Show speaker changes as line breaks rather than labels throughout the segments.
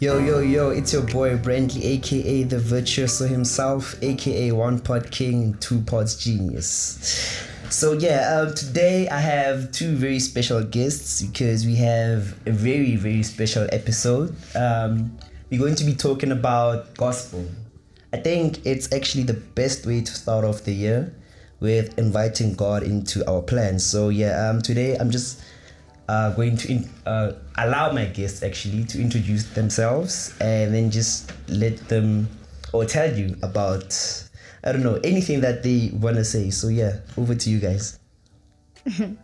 Yo, yo, yo, it's your boy Brantley, aka the Virtuoso himself, aka One Pod King, Two Pods Genius. So, yeah, uh, today I have two very special guests because we have a very, very special episode. Um, we're going to be talking about gospel. I think it's actually the best way to start off the year with inviting God into our plans. So, yeah, um, today I'm just uh, going to in, uh, allow my guests actually to introduce themselves and then just let them or tell you about I don't know anything that they want to say. So yeah, over to you guys.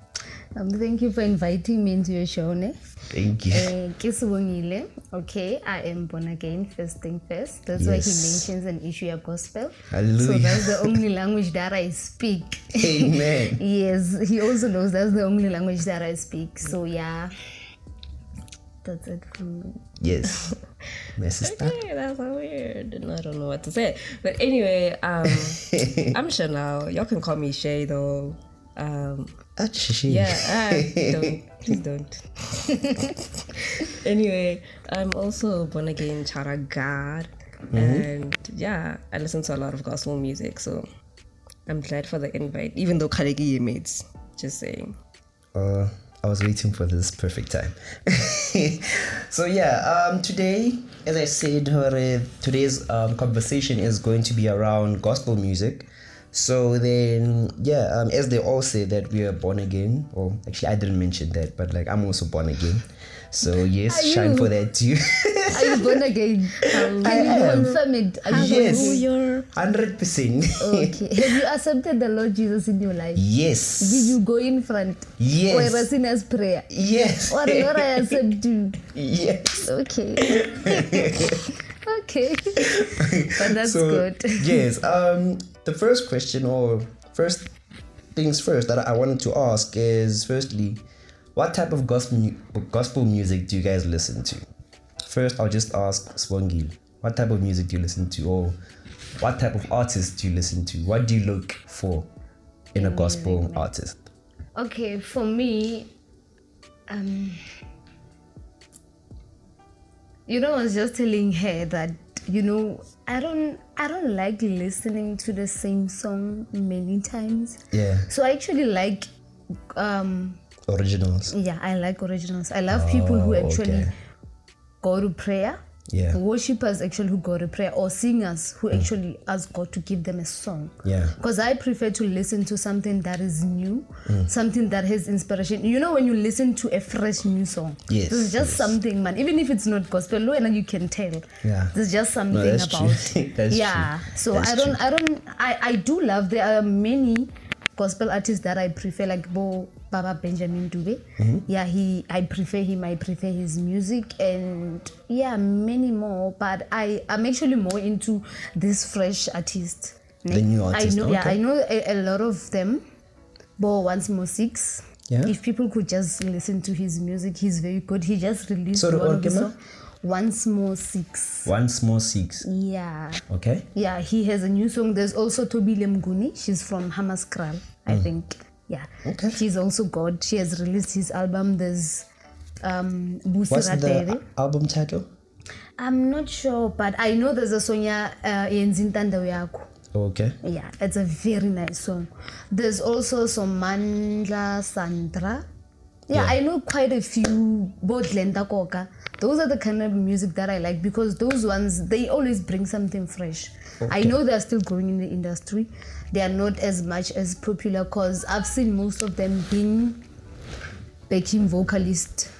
Um, thank you for inviting me into your show, ne?
Thank you.
Uh, Kisubongile. Okay, I am born again, first thing first. That's why he mentions an issue of gospel. So that's the only language that I speak.
Amen.
yes, he also knows that's the only language that I speak. So yeah, that's it from me.
Yes, my sister.
Hey, that's so weird. And I don't know what to say. But anyway, um, I'm Chanelle. Y'all can call me Shay though. Um,
shishi.
yeah, ah, don't please don't. anyway, I'm also a born again child of God, and yeah, I listen to a lot of gospel music. So I'm glad for the invite, even though Kalegi mates. Just saying.
Uh, I was waiting for this perfect time. so yeah, um, today, as I said, uh, today's um, conversation is going to be around gospel music. So then, yeah, um, as they all say that we are born again, or actually I didn't mention that, but like I'm also born again. So yes,
Are
shine
you?
for that too.
Are you born again? Can
I
you
am.
confirm it? Are you
Yes.
born
Your
Hundred percent.
Okay. Have you accepted the Lord Jesus in your life?
Yes.
Did you go in front? Or
Yes.
a sinner's prayer?
Yes.
Or Lord, I accept you.
Yes.
Okay. okay. But that's
So,
good.
yes. Um, the first question or first things first that I wanted to ask is firstly, what type of gospel mu- gospel music do you guys listen to? First, I'll just ask Swangil, what type of music do you listen to, or what type of artists do you listen to? What do you look for in a gospel artist?
Okay, for me, um, you know, I was just telling her that you know I don't I don't like listening to the same song many times.
Yeah,
So I actually like um
originals.
yeah I like originals. I love people who
Oh,
actually
okay.
go to prayer.
Yeah.
Worshippers actually who go to prayer or singers who actually ask God to give them a song.
Yeah.
Because I prefer to listen to something that is new,
Mm.
something that has inspiration. You know, when you listen to a fresh new song,
Yes,
there's just
yes.
something, man. Even if it's not gospel, no, and you can tell.
Yeah.
There's just something
that's true.
about.
That's
yeah.
true.
So
That's
I don't, I don't, I, I do love. There are many gospel artists that I prefer, like Bo Baba Benjamin Dube.
Mm-hmm.
Yeah, he, I prefer him. I prefer his music, and yeah, many more. But I, I'm actually more into this fresh artist.
The new
I
artist,
know, yeah. I know a, a lot of them. Bo once more six.
Yeah.
If people could just listen to his music, he's very good. He just released
Sorry,
one of his songs. Once more six.
One small six.
Yeah.
Okay.
Yeah, he has a new song. There's also Toby Lemguni. She's from Hammanskraal, I think. Yeah.
Okay.
She's also God. She has released his album. There's um Busi
What's the album title?
I'm not sure, but I know there's a song yeah, uh, Yenzintanda
Okay.
Yeah, it's a very nice song. There's also some Mandla Sandra. Yeah,
Yeah.
I know quite a few, both Lenda Koka. Those are the kind of music that I like because those ones, they always bring something fresh. I know they're still growing in the industry. They are not as much as popular because I've seen most of them being backing vocalist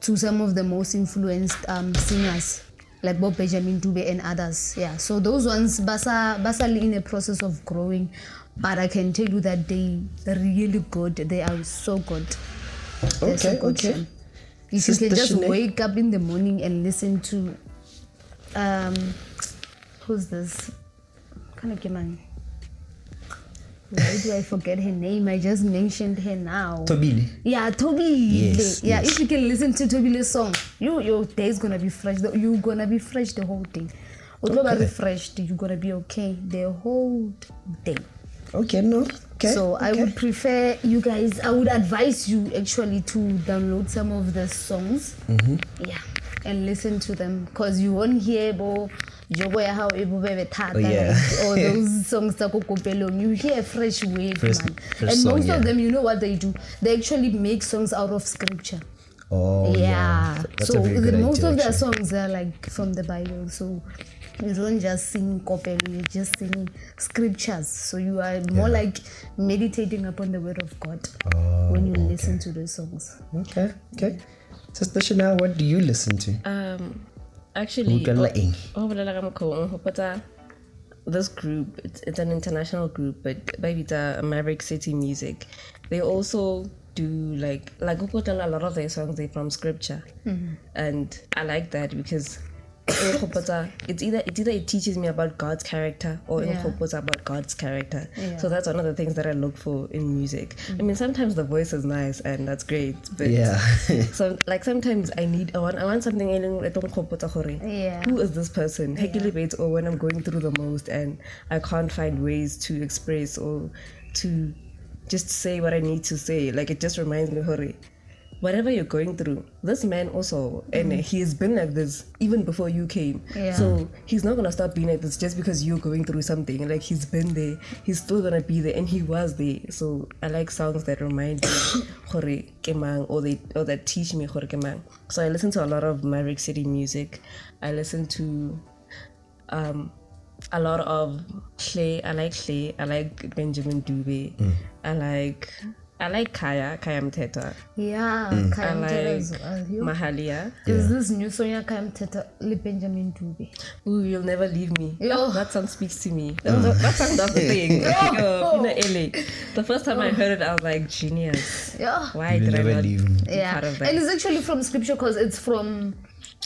to some of the most influenced um, singers like Bob Benjamin Dube and others. Yeah, so those ones basa basally in a process of growing, but I can tell you that they are really good. They are so good. They're so
Okay,
good,
okay.
If
Sister
you can just
Shanae?
wake up in the morning and listen to, um, who's this? Kind of man. Why do I forget her name? I just mentioned her now.
Tobili.
Yeah, Toby.
Yes,
yeah,
yes.
if you can listen to Toby's song, you your day is gonna be fresh. The- You gonna be fresh the whole day. Although
Okay.
refreshed, you're gonna be okay the whole day.
Okay, no. Okay.
So I would prefer you guys. I would advise you actually to download some of the songs.
Mm-hmm.
Yeah, and listen to them because you won't hear bo jogo ya hao e bobebe thata
Oh, yeah.
like, or those songs tsa ko kopelong you hear fresh wave
Fresh-
man
fresh
and
song,
most
yeah.
of them you know what they do they actually make songs out of scripture
Oh yeah,
yeah,
that's
so
a very
the, most
idea,
of their
actually.
songs are like from the bible so you don't just sing kopelo you're just singing scriptures so you are more
Yeah.
like meditating upon the word of god
Oh,
when you listen to those songs
Okay, okay. Sister Chanelle, what do you listen to?
Um, actually,
Utlwela
oh, bolela ka mokgwa o, nkgopotsa this group, it's, it's an international group, but maybe it's a Maverick City Music. They also do like like Ukotela, a lot of their songs they from scripture, mm-hmm. and I like that because. Nkgopotsa- it's either it's either it teaches me about God's character or
Yeah.
nkgopotsa about God's character.
Yeah.
So that's one of the things that I look for in music. I mean, sometimes the voice is nice and that's great, but
Yeah.
so like sometimes I need I want I want something leng- tlo nkgopotsa gore,
Yeah.
who is this person He ke or when I'm going through the most and I can't find ways to express or to just say what I need to say like it just reminds me hore whatever you're going through this man also and he has been like this even before you came
Yeah.
so he's not gonna stop being like this just because you're going through something like he's been there he's still gonna be there and he was there so I like songs that remind me hore ke mang or they or that teach me hore ke mang so I listen to a lot of Maverick City music I listen to um a lot of Clay. I like Clay. I like Benjamin Dube. I like I like Khaya, Khaya Mthethwa.
yeah
I
Khaya Mthethwa as
like
well. Yo,
Mahalia.
there's this new song ya Khaya Mthethwa le benjamin dube
Ooh, you'll never leave me.
Yo.
Oh, that song speaks to me. That, that, that song does the thing. Yo, Pina Ele. The first time I heard it, I was like, genius.
yeah
Why
You will
did I
never
not
leave me.
be
yeah
part of that?
and it's actually from scripture because it's from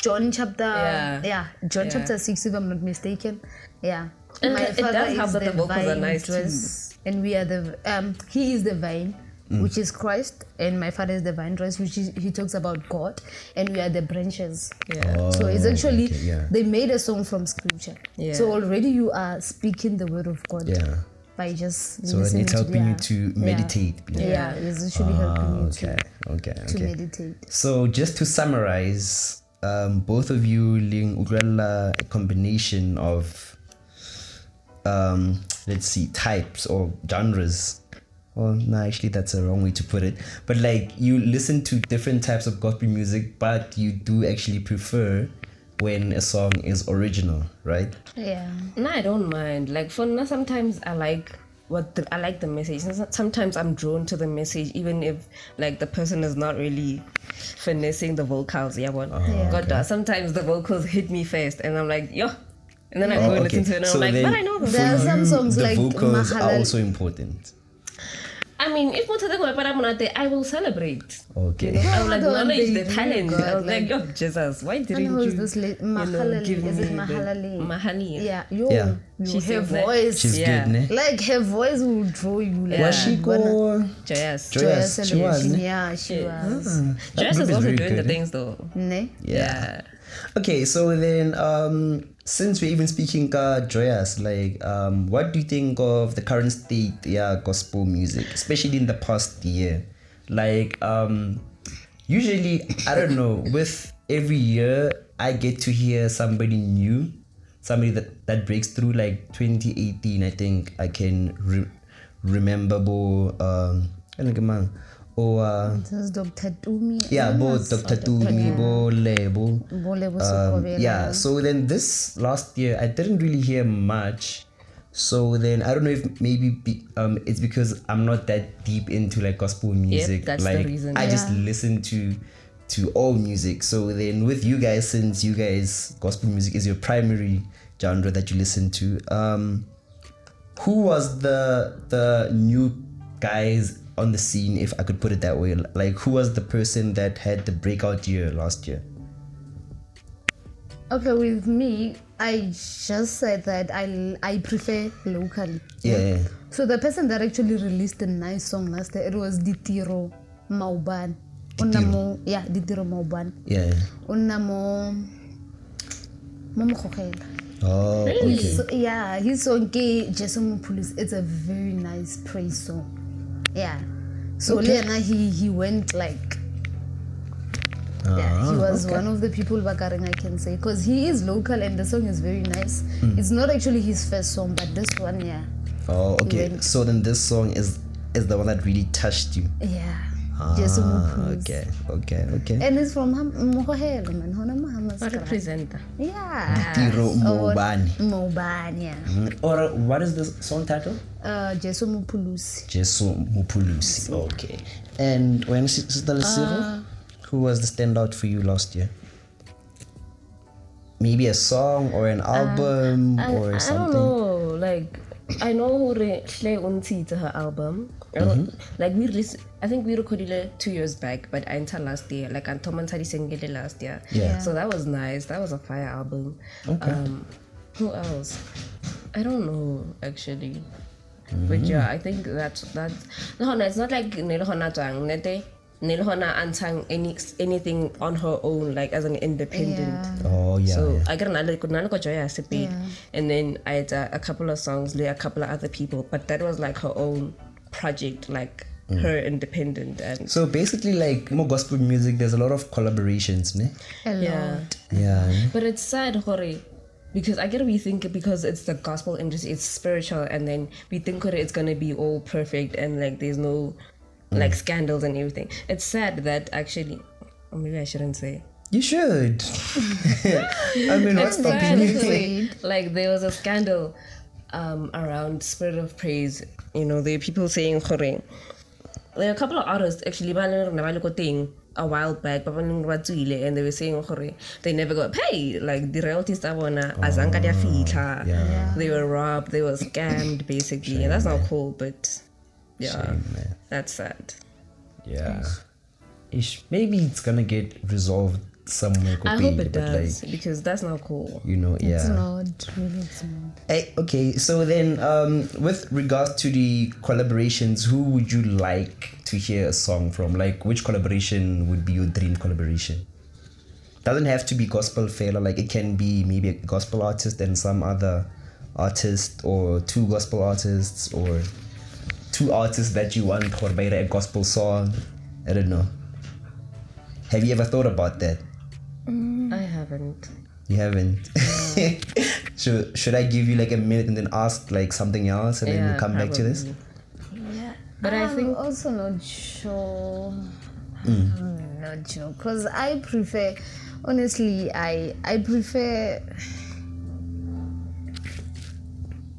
john chapter
Yeah.
yeah john
Yeah.
chapter 6 if i'm not mistaken yeah
And it- it does help that the vocals are
vine
nice too.
and we are the um he is the vine
Mm.
which is christ and my father is the vine dress which is he talks about god and we are the branches
yeah.
so it's
Oh,
actually
okay, yeah.
they made a song from scripture
Yeah.
so already you are speaking the word of god
Yeah.
by just
So and
listening
it's
to
helping you
their-
to
yeah.
meditate.
yeah, it's actually helping
Ah,
you
okay, okay,
to, to
okay.
meditate
So just to summarize, um, both of you ling utlwela a combination of um, let's see types or genres. Well, no, actually that's a wrong way to put it. But like you listen to different types of gospel music, but you do actually prefer when a song is original, right?
yeah
No, I don't mind. Like for now, sometimes I like what the, I like the message. Sometimes I'm drawn to the message, even if like the person is not really finessing the vocals. Yeah, one.
Yeah.
Uh-huh, God does. Sometimes the vocals hit me first, and I'm like, yo. And then I
Oh,
go and
okay.
listen to it, and
So
I'm like, but I know the.
There are some
you,
songs
the
like
vocals are also important.
I mean, if Mother Monate, I will celebrate.
Okay.
I will acknowledge the talent.
God,
I was like, oh, Jesus, why didn't you?
is this la-
you know, give
Is it
Mahalali? the-
Mahalali?
Mahali.
Yeah, You,
Yeah.
you
She
her voice.
She's
Yeah.
good, ne?
like her voice will draw you. Like,
Yeah.
Was she go?
Joyous.
Joyous.
Joyous she was, ne?
Yeah, she
Yeah.
was.
That
Joyous is also doing the
good, eh?
things though.
Ne?
Yeah.
Okay, so then um since we're even speaking uh joyous, like um what do you think of the current state yeah gospel music, especially in the past year? Like um usually I don't know, with every year I get to hear somebody new, somebody that, that breaks through like 2018, I think I can re- remember bo um or uh,
Dr. Tumi.
yeah, bo
Yes,
Dr. Tumi, bo Lebo.
Bole bo
Um, yeah so then this last year i didn't really hear much so then i don't know if maybe be, um it's because i'm not that deep into like gospel music
that's the
like
reason.
i just listen to to all music so then with you guys since you guys gospel music is your primary genre that you listen to um who was the the new guys on the scene if i could put it that way like who was the person that had the breakout year last year
Okay, with me, I just said that I I prefer locally.
yeah.
So the person that actually released a nice song last year, it was Ditiro Mauban. Unamo, yeah, Ditiro Mauban.
yeah.
Unamo Momokogela.
Oh, okay.
So, yeah, his song Jason Police. It's a very nice praise song. Yeah. So
Okay.
Lena he he went like yeah, he
Ah,
was
okay.
one of the people Bakaring I can say because he is local and the song is very nice.
Hmm.
It's not actually his first song, but this one, yeah,
Oh, okay. So then this song is is the one that really touched you.
yeah.
Ah,
Jesu
okay, okay, okay.
And it's from Ham- Mogohelo, man. Hona mo
A
Hammanskraal.
representer.
Yeah.
Tiro Mobani.
Mobani, yeah.
Mm, Or what is the song title?
Uh, Jesu Mupulusi.
Jesu Mupulusi. Okay. And when Sister Lesiro, who was the standout for you last year? Maybe a song or an album
I,
or
I don't
something.
know. Like I know who Hle Unti to her album. I don't, Like we, rec- I think we recorded it two years back, but I entered last year. Like Antoman Tadi Sengele last year.
Yeah.
So that was nice. That was a fire album.
Okay.
Um, who else? I don't know actually. But yeah, I think that's that's no, no, it's not like Nelhona Twang, Nete Nelhona Antang any anything on her own, like as an independent.
Yeah.
Oh yeah.
So
yeah.
I got another another Joya Sipi,
Yeah.
and then I had uh, a couple of songs, like a couple of other people, but that was like her own project, like her independent and
So basically, like more gospel music, there's a lot of collaborations, ne?
A
yeah.
Yeah.
But it's sad, Hore, because I get we think because it's the gospel industry, it's spiritual, and then we think Hore, it's gonna be all perfect and like there's no like scandals and everything. It's sad that actually, maybe I shouldn't say.
You should. I mean, what's stopping you?
Like there was a scandal um, around Spirit of Praise. You know, there are people saying Hore. There are a couple of artists actually ba leng gore ne ko teng a while back ba baneng ba tswile and they were saying gore they never got paid like the royalties tsa bona a zanka di a they were robbed they were scammed basically and that's not cool but yeah
Shame, man.
that's sad
Yeah. Ish. Maybe it's gonna get resolved somewhere.
I hope it does
Like,
because that's not cool
you know, yeah.
It's not really it's not.
Hey, okay, so then um, with regards to the collaborations, who would you like to hear a song from? Like, which collaboration would be your dream collaboration? Doesn't have to be gospel failure. Like, it can be maybe a gospel artist and some other artist, or two gospel artists, or two artists that you want or by a gospel song. I don't know. Have you ever thought about that?
I haven't
You haven't. should should I give you like a minute and then ask like something else and then
Yeah,
we'll come back to this?
probably.
Yeah.
But I
I'm
think-
also not sure.
Mm.
I'm not sure because I prefer, honestly, I I prefer.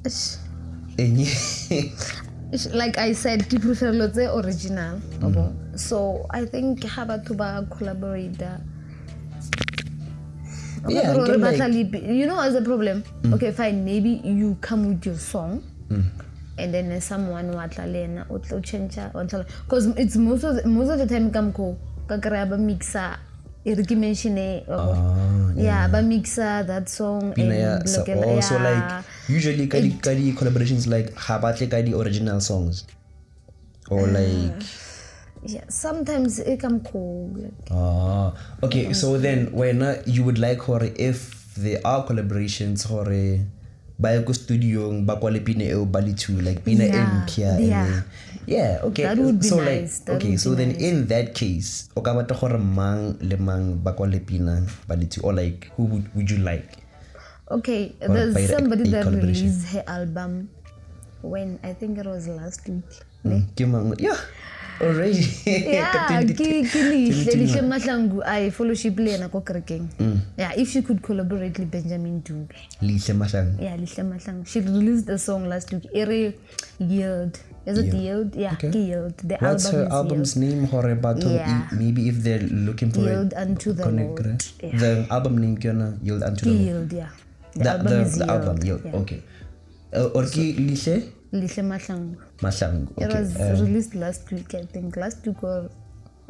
Ish,
And you-
ish, Like I said, I prefer lots of original.
Mm.
So I think how about to ba collaborate? Okay,
Yeah, like-
you know what's the problem? Okay, fine. Maybe you come with your song, and then someone watla lena o tlo change because it's most of the, most of the time come ko ka kry ba mixa e re ke
Ah,
yeah yeah mixa that song
Pina,
and
so oh,
yeah.
so like usually kadi kadi collaborations like habatle kadi original songs or like
yeah sometimes it come cool like
ah okay so then when uh, you would like hore if there are collaborations hore ba ye ko studio ba kwale pina eo ba le two like pina e
Yeah,
mpya and
yeah.
Yeah okay.
That would be
so
nice,
like
that
okay so then
nice.
in that case o ka batla gore mang le mang ba kwa pina ba le or like who would, would you like?
Okay
Or
there's
the-
somebody
a
that released her album when i think it was last week
Mm, yeah already.
Yeah ke lihle lihle mahlangu i fellowship le yena ko kerekeng.
Mm.
yeah if she could collaborate le benjamin dube.
Lihle mahlangu.
Yeah lihle mahlangu. She released a song last week. Ere yield is it
Yield.
yeah
Okay.
yield the
What's
album
her
is
album's
yield.
name? Hore Battle.
Yeah.
maybe if they're looking for
Yield
it.
unto the
connect,
Lord. Yeah.
The album name kiona Yield unto the Lord.
yield yeah the,
The,
album
the,
is
the
yield,
album Yield.
yeah.
Okay. Uh, or ki lihle
lihle mahlangu
mahlang.
it
Okay.
was
um,
released last week i think last week or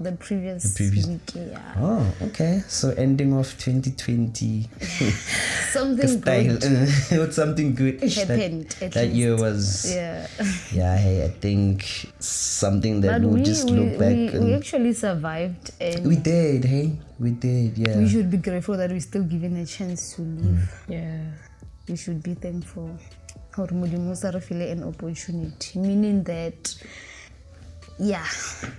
the previous,
previous-
week yeah
Oh, okay. So ending of 2020
something
style
good
something good ish,
happened,
That,
at
that year was
yeah
yeah. Hey, I think something that
but
we'll
we,
just
we,
look back
we,
and
we actually survived and
we did. Hey, we did. Yeah.
we should be grateful that we're still given a chance to live mm.
yeah
we should be thankful gore modimo o sa re an opportunity meaning that yeah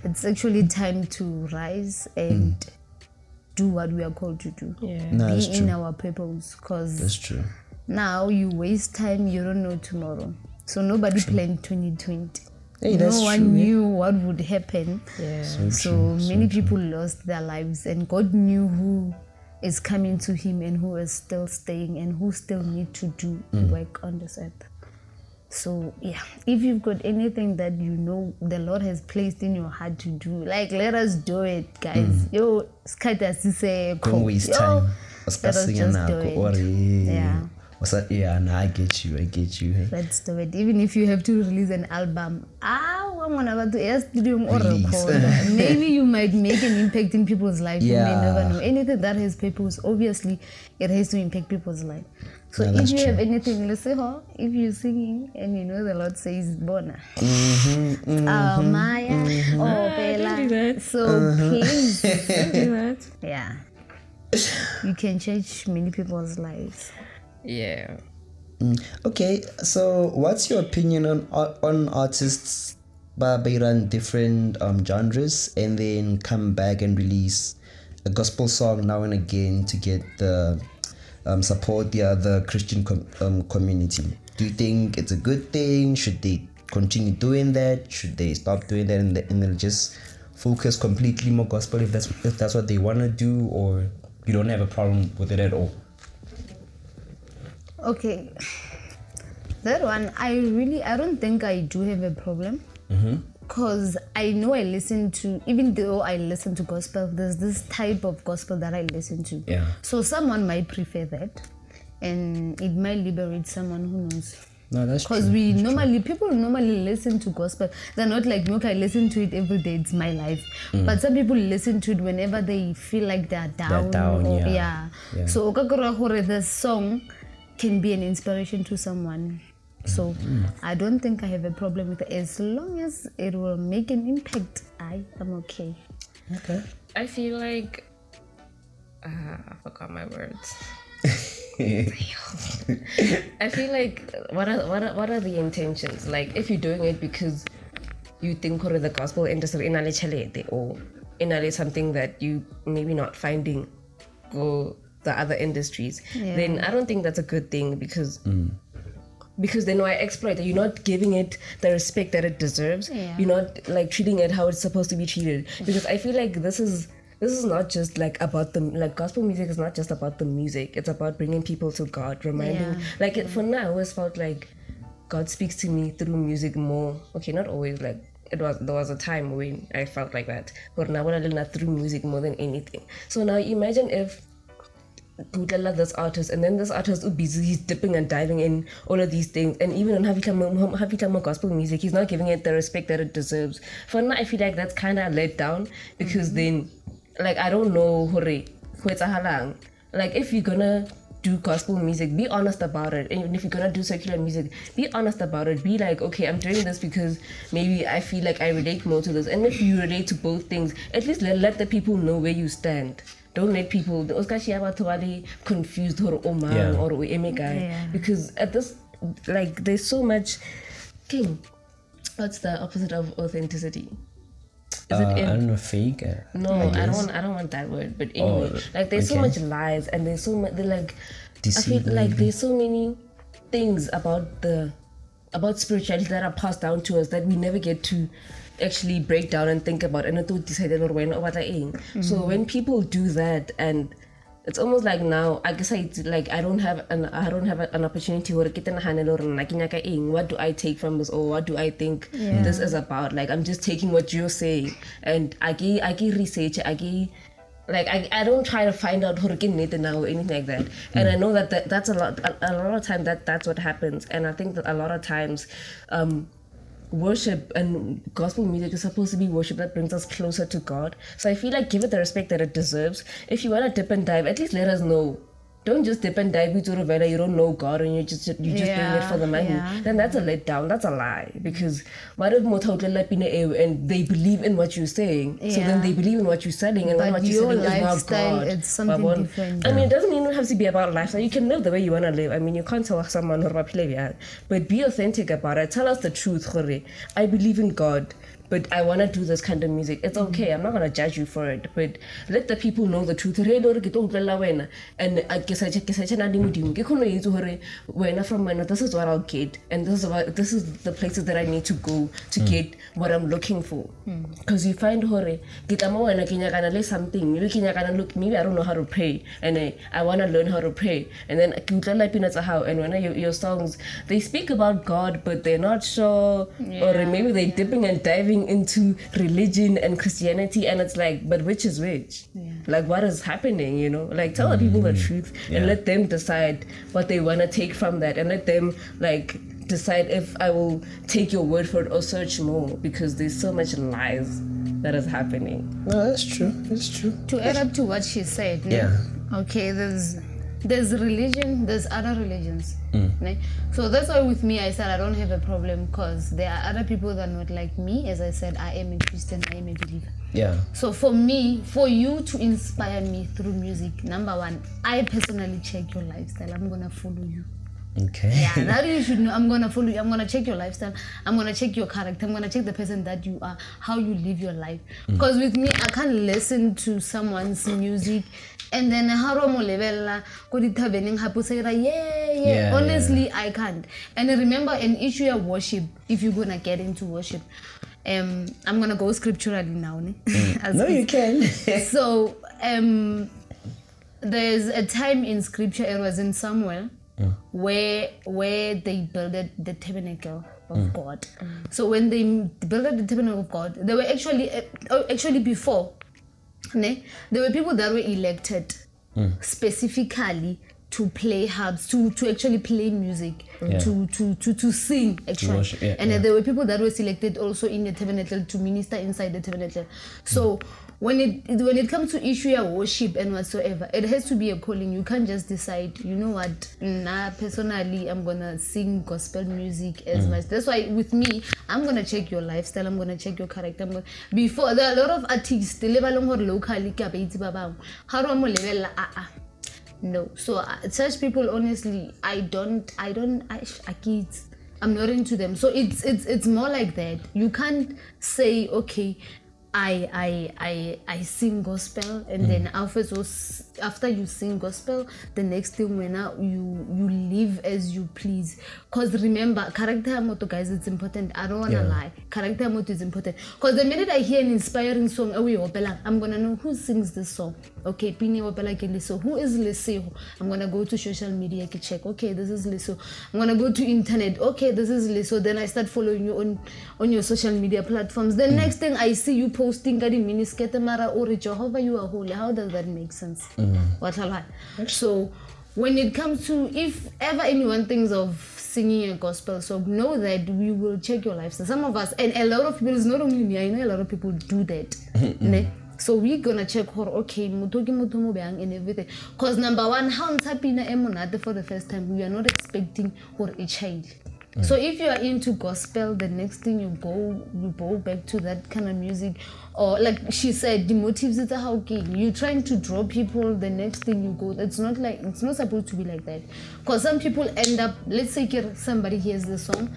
it's actually time to rise and do what we are called to do.
Yeah.
No,
Be
that's
in
true.
our purpose. Because
That's true.
now you waste time, you don't know tomorrow. So nobody planned 2020.
Hey,
no one
true, yeah.
knew what would happen.
Yeah.
So many people lost their lives, and God knew who is coming to Him and who is still staying and who still need to do
Mm.
work on this earth. So yeah, if you've got anything that you know the Lord has placed in your heart to do, like let us do it, guys. Yo, skata sise
Mm. Don't waste
Yo,
time.
let us just do it. Yeah.
What's that? Yeah, nah, I get you. I get you. Hey.
Let's do it. Even if you have to release an album, ah, I'm gonna do a studio or record. Maybe you might make an impact in people's life. You may
Yeah.
never know. Anything that has purpose, obviously, it has to impact people's life. So
Yeah,
if you
true.
have anything, let's say, huh? If you're singing and you know the Lord says Bona,
Mm-hmm,
oh Maya, oh
don't do
Bella.
that.
So
Uh-huh.
please,
Do that.
yeah, you can change many people's lives.
Yeah.
Mm, Okay, so what's your opinion on on artists they run different um, genres and then come back and release a gospel song now and again to get the um, support the other Christian com- um, community? Do you think it's a good thing? Should they continue doing that? Should they stop doing that and, and just focus completely more gospel if that's if that's what they want to do, or you don't have a problem with it at all?
Okay. That one, I really, I don't think I do have a problem. Mm-hmm. Because I know I listen to, even though I listen to gospel, there's this type of gospel that I listen to.
Yeah.
So someone might prefer that. And it might liberate someone who knows.
No, that's
Because
true.
we normally, people normally listen to gospel. They're not like, look, I listen to it every day, it's my life. Mm. But some people listen to it whenever they feel like they're down.
down,
or,
yeah.
yeah.
Yeah.
So okakura hore the song can be an inspiration to someone. So I don't think I have a problem with it. As long as it will make an impact, I am okay.
Okay.
I feel like uh, I forgot my words. I feel like what are what are, what are the intentions? Like if you're doing it because you think or the gospel industry in chalete or in something that you maybe not finding go the other industries,
Yeah.
then I don't think that's a good thing because mm. because then why exploit it? You're not giving it the respect that it deserves.
Yeah.
You're not like treating it how it's supposed to be treated. Because I feel like this is this is not just like about the like gospel music is not just about the music. It's about bringing people to God, reminding
Yeah.
like it, for now I always felt like God speaks to me through music more. Okay, not always like it was there was a time when I felt like that. But now I learn that through music more than anything. So now imagine if Kutlela this artist and then this artist is busy he's dipping and diving in all of these things. And even on Havitama gospel music he's not giving it the respect that it deserves. For now I feel like that's kind of let down because mm-hmm. then like I don't know hore like if you're gonna do gospel music be honest about it. And if you're gonna do secular music be honest about it. Be like okay i'm doing this because maybe i feel like i relate more to this. And if you relate to both things at least let, let the people know where you stand don't let people especially about confused or oh
Yeah.
or we guy
Yeah.
because at this like there's so much king what's the opposite of authenticity is
Uh,
it
I don't know, fake.
no,
I
I, don't want. I don't want that word. But anyway,
Oh,
like there's so much lies, and there's so much. They're like, I
Deceit,
feel like there's so many things about the about spirituality that are passed down to us that we never get to actually break down and think about. And decided or when what I. So when people do that and it's almost like now I guess I like I don't have an I don't have an opportunity or what do I take from this? Or what do I think
Yeah.
this is about? Like I'm just taking what you're saying. And I get I get research I get like I, I don't try to find out net now or anything like that. And I know that, that that's a lot a, a lot of time that that's what happens. And I think that a lot of times um worship and gospel music is supposed to be worship that brings us closer to God. So I feel like give it the respect that it deserves. If you want to dip and dive, at least let us know. Don't just dip and dive into Ravella, you don't know God and you're just you're just doing it for the money.
Yeah,
Then that's a letdown. That's a lie. Because what if Mototlela Pine and they believe in what you're saying? Yeah. So then they believe in what you're selling and
But
what you're
your
selling is
lifestyle,
not God.
it's something different.
I mean, it doesn't even have to be about life, lifestyle. You can live the way you want to live. I mean, you can't tell someone or but be authentic about it. Tell us the truth, Hore. I believe in God, but I want to do this kind of music. It's mm-hmm. okay. I'm not gonna judge you for it, but let the people know the truth. Re lo re ke tlo utlwela wena and uh, ke sa ke sa tshena le modimo ke kgone go itse gore wena from wena this is what I'll get and this is what this is the places that I need to go to mm. get what I'm looking for. Mm. Because you find hore ke tla mo wena ke nyakana le something maybe ke nyakana look maybe I don't know how to pray and uh, I, I want to learn how to pray. And then uh, ke utlwela pina tsa and when your, your songs they speak about God but they're not sure. Or maybe they're dipping and diving into religion and Christianity and it's like but which is which? Like what is happening you know? Like tell the people the mm, truth and let them decide what they want to take from that and let them like decide if I will take your word for it or search more because there's so much lies that is happening.
No, that's true. That's true.
To add up to what she said, ne?
Yeah.
Okay, there's there's religion, there's other religions.
Mm.
ne? So that's why with me I said I don't have a problem because there are other people that are not like me. As I said, I am a Christian, I am a believer.
Yeah.
So for me, for you to inspire me through music, number one, I personally check your lifestyle. I'm gonna follow you.
Okay.
Yeah, that you should know. I'm gonna follow you. I'm gonna check your lifestyle. I'm gonna check your character. I'm gonna check the person that you are, how you live your life. Because with me, I can't listen to someone's music and then how do level go dithabeneng hapo say yeah, honestly i can't and remember an issue of worship if you're gonna get into worship um i'm gonna go scripturally now ne? Mm.
No, you can.
so um there's a time in scripture it was in samuel where where they built the tabernacle of mm. god. So when they built the tabernacle of god they were actually uh, oh, actually before ne, there were people that were elected mm. specifically to play harps to to actually play music mm.
Yeah.
to to to to sing actually.
Worship, yeah,
and
yeah.
there were people that were selected also in the tabernacle to minister inside the tabernacle. So when it when it comes to issue of worship and whatsoever it has to be a calling. You can't just decide you know what nah personally i'm gonna sing gospel music
Mm.
as much. That's why with me i'm gonna check your lifestyle i'm gonna check your character. Gonna, before there are a lot of artists ba leng gore locally ka ba itse ba bangwe. Ga re wa mo lebelela ah ah no. So uh, such people honestly i don't i don't i, I can't i'm not into them. So it's it's it's more like that. You can't say okay I I I I sing gospel and then mm. after those after you sing gospel the next thing when you you live as you please. Because remember character ya motho guys it's important. I don't wanna
Yeah.
lie. Character ya motho is important. Because the minute I hear an inspiring song oh I'm gonna know who sings this song. Okay pini leso who is leseho I'm gonna go to social media to check. Okay this is leso I'm gonna go to internet. Okay this is leso then I start following you on on your social media platforms. The mm. next thing I see you posting miniskirt mara o re Jehovah you are holy. How does that make sense Wa tlhaloganya? so when it comes to if ever anyone thinks of singing a gospel song know that we will check your lifestyle some of us and a lot of people it's not only me i know a lot of people do that ne? so we're gonna check her okay motho ke motho mo bjang and everything. Because number one how ntsha pina e monate for the first time we are not expecting gore e child. So if you are into gospel the next thing you go you go back to that kind of music or like she said the motives it's how you're trying to draw people the next thing you go it's not like it's not supposed to be like that. Because some people end up let's say somebody hears the song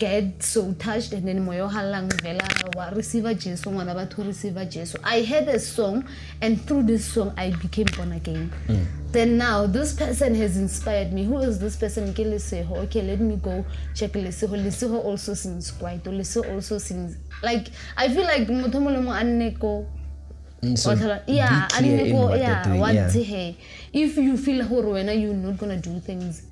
get so touched and then moyo halang vela wa receive jesu ngwana batho receive jesu. I heard a song and through this song i became born again. Mm. Then now this person has inspired me. Who is this person? Ke leseho. Okay let me go check leseho. Leseho also sings kwaito leseho also sings like i feel like motho mo le mo a nne ko
Mm, so
yeah a nne ko yeah what
yeah.
hey if you feel gore wena you're not gonna do things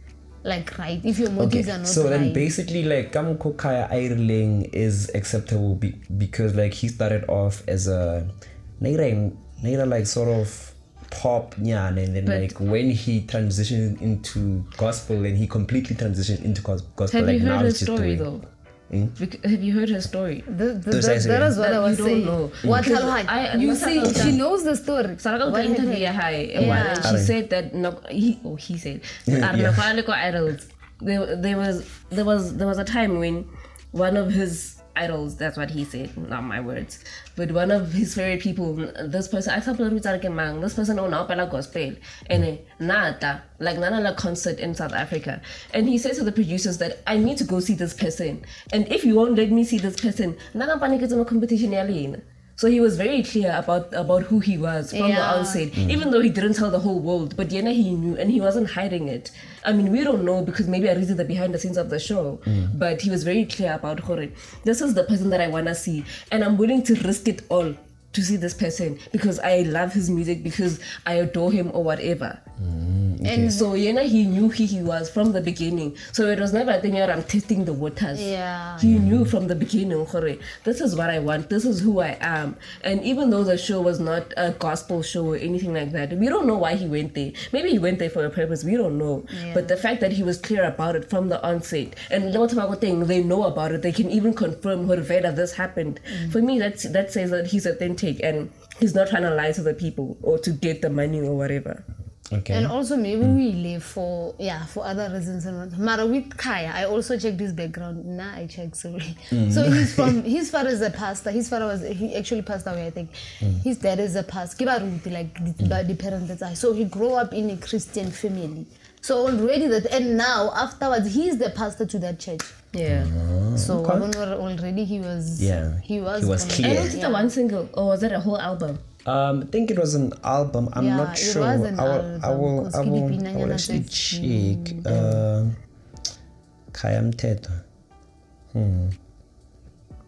like right if your motives are
Okay,
not
so then basically like Kamko Kaya Idling is acceptable be- because like he started off as a Naira, Naira like sort of pop nyan and then
But-
like when he transitioned into gospel and he completely transitioned into gospel
Have
like
you
now
heard
he's just
story
doing
though? Bec- have you heard her story?
Th- th-
Those
that,
guys
that
are-
what
That
I was
you don't
saying.
know.
What
Because I-
You see, she knows the story.
Saraka
What
interview
happened? Yeah.
and she said that no, he oh he said
Yeah.
yeah. idols there, there was there was there was a time when one of his idols. That's what he said, not my words. But one of his favorite people, this person, I thought mang. This person Oh own opera gospel and nata like nana concert in South Africa. And he says to the producers that I need to go see this person, and if you won't let me see this person, nana panik competition. So he was very clear about about who he was from the
Yeah.
onset, mm. even though he didn't tell the whole world. But Yena he knew, and he wasn't hiding it. I mean, we don't know because maybe I read the behind the scenes of the show. Mm. But he was very clear about Hore. This is the person that I wanna see, and I'm willing to risk it all to see this person because I love his music because I adore him or whatever.
And
So Yena he knew who he was from the beginning. So it was never a thing where I'm testing the waters.
Yeah.
He knew from the beginning, Hore, this is what I want, this is who I am. And even though the show was not a gospel show or anything like that, we don't know why he went there. Maybe he went there for a purpose, we don't know.
Yeah.
But the fact that he was clear about it from the onset, and the Watabago thing, they know about it, they can even confirm Hore that this happened.
Mm.
For me, that's, that says that he's authentic and he's not trying to lie to the people or to get the money or whatever.
Okay.
And also maybe mm. we live for yeah for other reasons and what. Mara with Khaya, I also checked his background. Nah, I checked sorry. Mm. So he's from his father is a pastor. His father was he actually passed away. I think mm. his dad is a pastor. Kiba Ruti, like the, the parents that are. So he grew up in a Christian family. So already that and now afterwards he's the pastor to that church.
Yeah.
So I don't already he was
Yeah,
he was
he was
on-
clear.
And was it the one single or was it a whole album?
Um, I think it was an album. I'm
Yeah,
not
it
sure.
was an
I will, I
album,
will,
'cause
I will, I will actually
said,
check. Um, Khaya Mthethwa.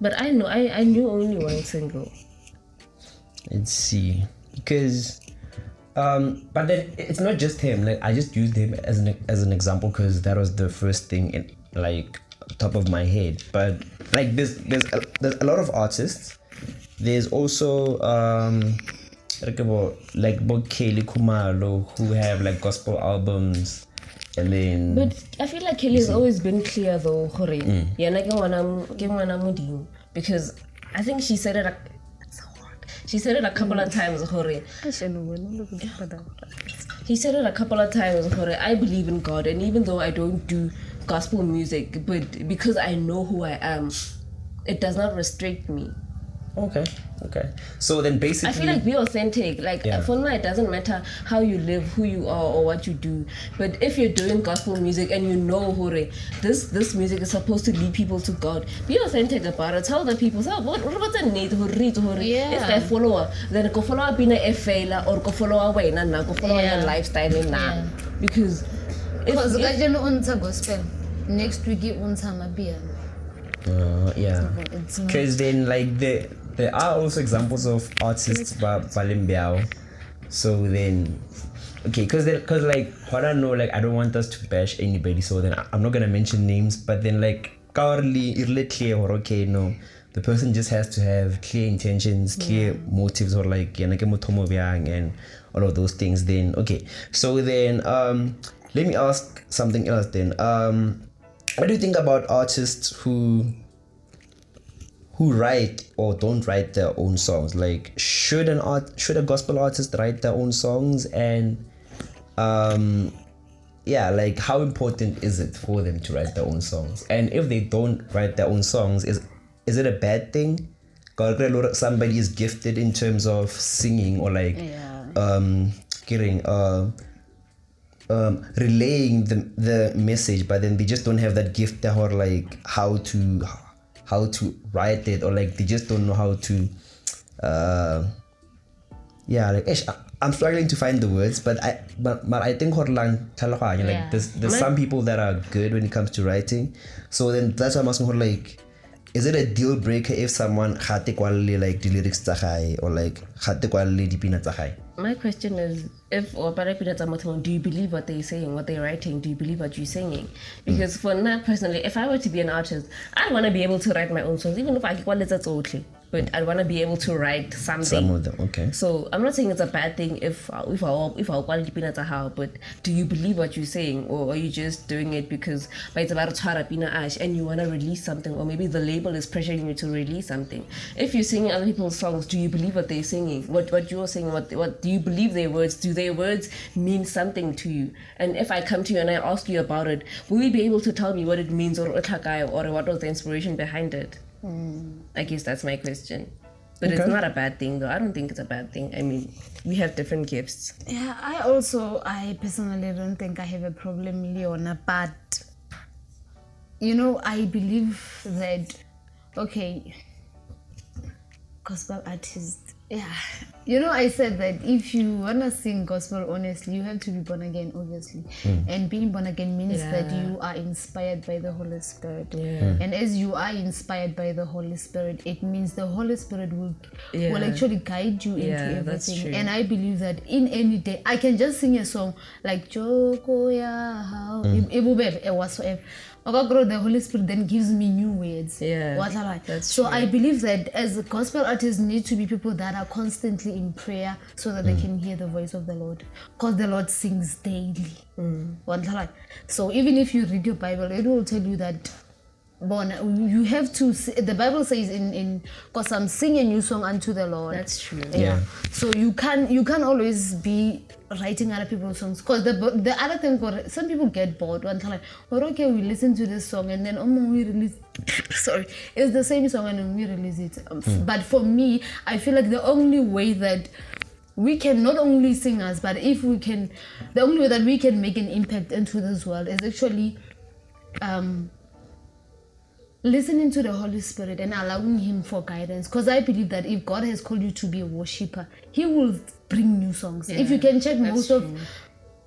But I know I, I knew only one single.
Let's see. Because, um, but then it's not just him. Like I just used him as an as an example because that was the first thing in like top of my head. But like there's there's a, there's a lot of artists. There's also um. like about like Bob Kelly Khumalo who have like gospel albums and then
But I feel like Kelly has always been clear though, Hore. Yena ke ngwana- ke ngwana Modimo. Because I think she said it a, that's so hard. She said it a couple of times, Hore.
Eish, and when look at that.
He said it a couple of times, Hore. I believe in God, and even though I don't do gospel music, but because I know who I am, it does not restrict me.
okay okay so then basically
I feel like be authentic. Like
Yeah.
for me, it doesn't matter how you live, who you are, or what you do. But if you're doing gospel music and you know, hore, this this music is supposed to lead people to God, be authentic about it. Tell the people, so what what about the need to read hore?
Yeah.
If they follower, then go follow up in a failure or go follow away na na go follow
Yeah.
your lifestyle na
Yeah.
because if,
Because
if
kajeno unta gospel. Next week unta mapiano.
uh, yeah. Because then like there there are also examples of artists ba balimbiao so then okay because because like what i know like i don't want us to bash anybody so then I- i'm not gonna mention names but then like currently it's clear or okay no the person just has to have clear intentions clear motives or like yana ke motho mo byang and all of those things then okay. So then um let me ask something else then. Um what do you think about artists who who write or don't write their own songs? Like should an art should a gospel artist write their own songs? And um yeah like how important is it for them to write their own songs? And if they don't write their own songs is is it a bad thing? Somebody is gifted in terms of singing or like
Yeah.
um getting uh um, relaying the the message, but then they just don't have that gift or like how to how to write it or like they just don't know how to uh yeah like ish, I- I'm struggling to find the words but I but, but I think Horlang Talahanya, like
Yeah.
there's there's some people that are good when it comes to writing so then that's why I'm asking her like is it a deal breaker if someone khate kwalele like the lyrics tsa or like khate kwalele dipina tsa gae
my question is if do you believe what they're saying, what they're writing? Do you believe what you're singing? Because for me personally, if I were to be an artist, I'd want to be able to write my own songs, even if I can it's totally. But I'd want to be able to write something.
some of them okay
So I'm not saying it's a bad thing if if our if our quality peanuts are how, but do you believe what you're saying, or are you just doing it because by it's about pina ash and you want to release something, or maybe the label is pressuring you to release something? If you're singing other people's songs, do you believe what they're singing? What what you're saying? What what do you believe their words? Do their words mean something to you? And if I come to you and I ask you about it, will you be able to tell me what it means, or or what was the inspiration behind it? I guess that's my question. But it's not a bad thing, though. I don't think it's a bad thing. I mean, we have different gifts.
Yeah, I also, I personally don't think I have a problem, Leona, but you know, I believe that, okay, gospel artist, yeah, you know, I said that if you want to sing gospel honestly, you have to be born again, obviously. Hmm. And being born again means that you are inspired by the Holy Spirit.
Yeah. Hmm.
And as you are inspired by the Holy Spirit, it means the Holy Spirit will, will actually guide you into
Yeah, that's
everything.
true.
And I believe that in any day, I can just sing a song like Joko ya how hmm. eh, ibubebe whatsoever. Okokoro, The Holy Spirit then gives me new words.
Yeah,
What am I?
that's
so
true.
I believe that as a gospel artists need to be people that are constantly in prayer so that they mm. can hear the voice of the Lord. Because the Lord sings daily. Mm. What am I? So even if you read your Bible, it will tell you that Bon, you have to. s- The Bible says in in because I'm singing a new song unto the Lord.
That's true.
Yeah.
Yeah.
So you can you can always be writing other people's songs. Because the the other thing for some people get bored one time like or okay we listen to this song and then oh man, we release sorry it's the same song and then we release it. Um, but for me I feel like the only way that we can not only sing us but if we can the only way that we can make an impact into this world is actually um listening to the Holy Spirit and allowing Him for guidance. Because I believe that if God has called you to be a worshiper, He will bring new songs. if you can check
that's
most of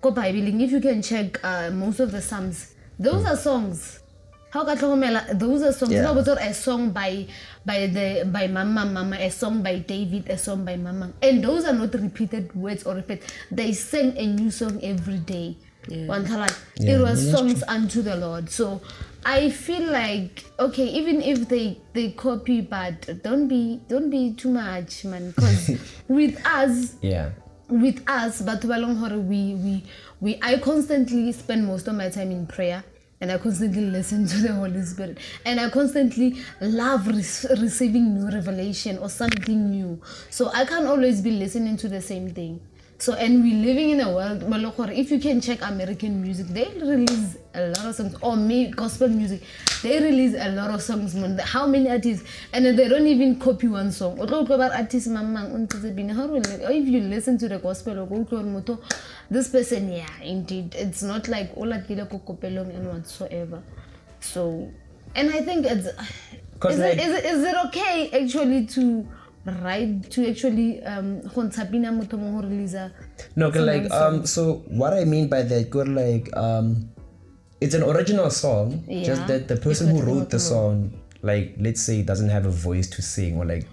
Go Bible, if you can check uh, most of the Psalms, those are songs. How ka tlhokomela, those are songs.
Yeah.
Yeah. About a song by by the by Mama Mama, a song by David, a song by Mama, and those are not repeated words or repeat. They sing a new song every day.
Yeah.
One time, like,
Yeah,
it was songs unto the Lord. So I feel like okay, even if they they copy, but don't be don't be too much, man. Because with us,
Yeah.
with us, but we we we I constantly spend most of my time in prayer. And I constantly listen to the Holy Spirit, and I constantly love re- receiving new revelation or something new. So I can't always be listening to the same thing. So and we're living in a world, if you can check American music, they release a lot of songs, or me gospel music, they release a lot of songs. How many artists? And they don't even copy one song. O tlo ba re artist mang mang o ntse bine. How do you- or if you listen to the gospel, o go utlwa this person, yeah, indeed, it's not like o latile ko kopelong and whatsoever. So, and I think it's. Is,
like-
it, is, it, is it okay actually to write to actually um go ntsha pina motho mo go release
No, 'cause like um, so what I mean by that, good like um, it's an original song.
yeah.
Just that the person who wrote the song, like let's say, doesn't have a voice to sing or like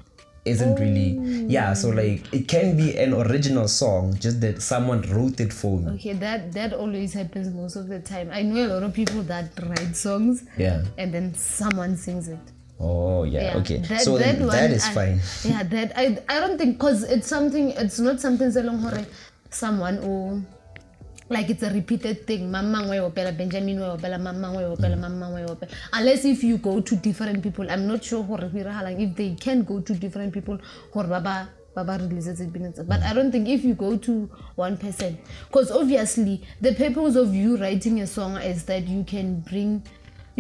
isn't really yeah. So like it can be an original song, just that someone wrote it for me.
Okay, that that always happens most of the time. I know a lot of people that write songs
Yeah.
and then someone sings it.
Oh yeah. okay.
That,
so
one
that is
I-
fine.
Yeah, that I I don't think because it's something. It's not something so long hore someone or like it's a repeated thing. Way opela Benjamin opela way opela mamang way opela. Unless if you go to different people, I'm not sure hore if they can go to different people hore baba baba releases it. But I don't think if you go to one person, because obviously the purpose of you writing a song is that you can bring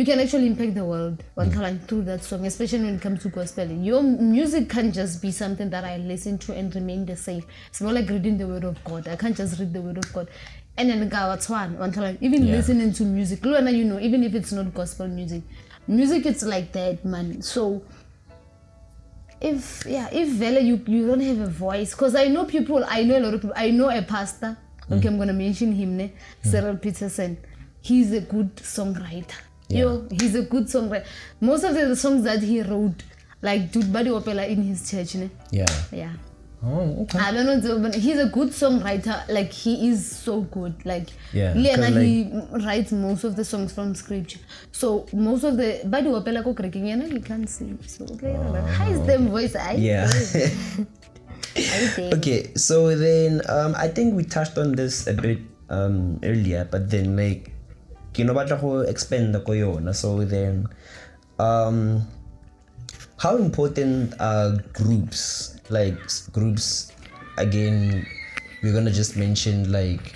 you can actually impact the world one mm. time through that song, especially when it comes to gospel. Your music can't just be something that I listen to and remain the same. It's more like reading the word of God. I can't just read the word of God. And then what's one one time even
Yeah.
listening to music, you know, even if it's not gospel music, music it's like that, man. So if yeah, if Vela you you don't have a voice, because I know people, I know a lot of people. I know a pastor. Okay, mm. I'm gonna mention him, ne? Mm. Cyril Peterson. He's a good songwriter. Yo, he's a good songwriter. Most of the songs that he wrote, like Dude Buddy Opera in his church, ne?
Yeah.
Yeah.
Oh okay.
I don't know, but he's a good songwriter. Like he is so good. Like
Yeah,
Liana,
'cause,
he writes most of the songs from scripture. So most of the Buddy ko kreking yana he can't sing. So like, how is them voice? I
Yeah. Okay so then um i think we touched on this a bit um earlier but then like ke no batla go expand ko yona so then um how important are groups like groups again we're gonna just mention like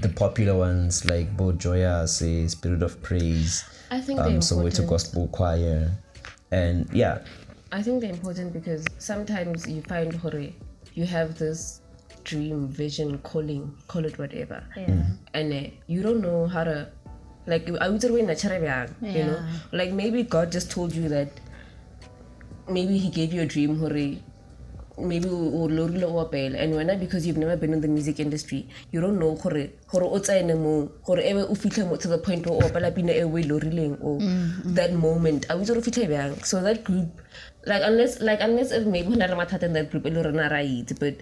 the popular ones like Bo Joya say Spirit of Praise
I think
um
they're
so it's a
important.
gospel choir and yeah
I think they're important because sometimes you find hore, you have this dream, vision, calling, call it whatever,
Yeah.
and uh, you don't know how to, like, I would say you know, like maybe God just told you that, maybe He gave you a dream, hore, maybe o o and wena because you've never been in the music industry you don't know gore gore o tsene mo gore ebe o fitlhe mo to the point o opela pina e o e lorileng or that moment. A witse re fitlhe bjang. So that group like unless like unless maybe go na le mathata in that group e le ra itse but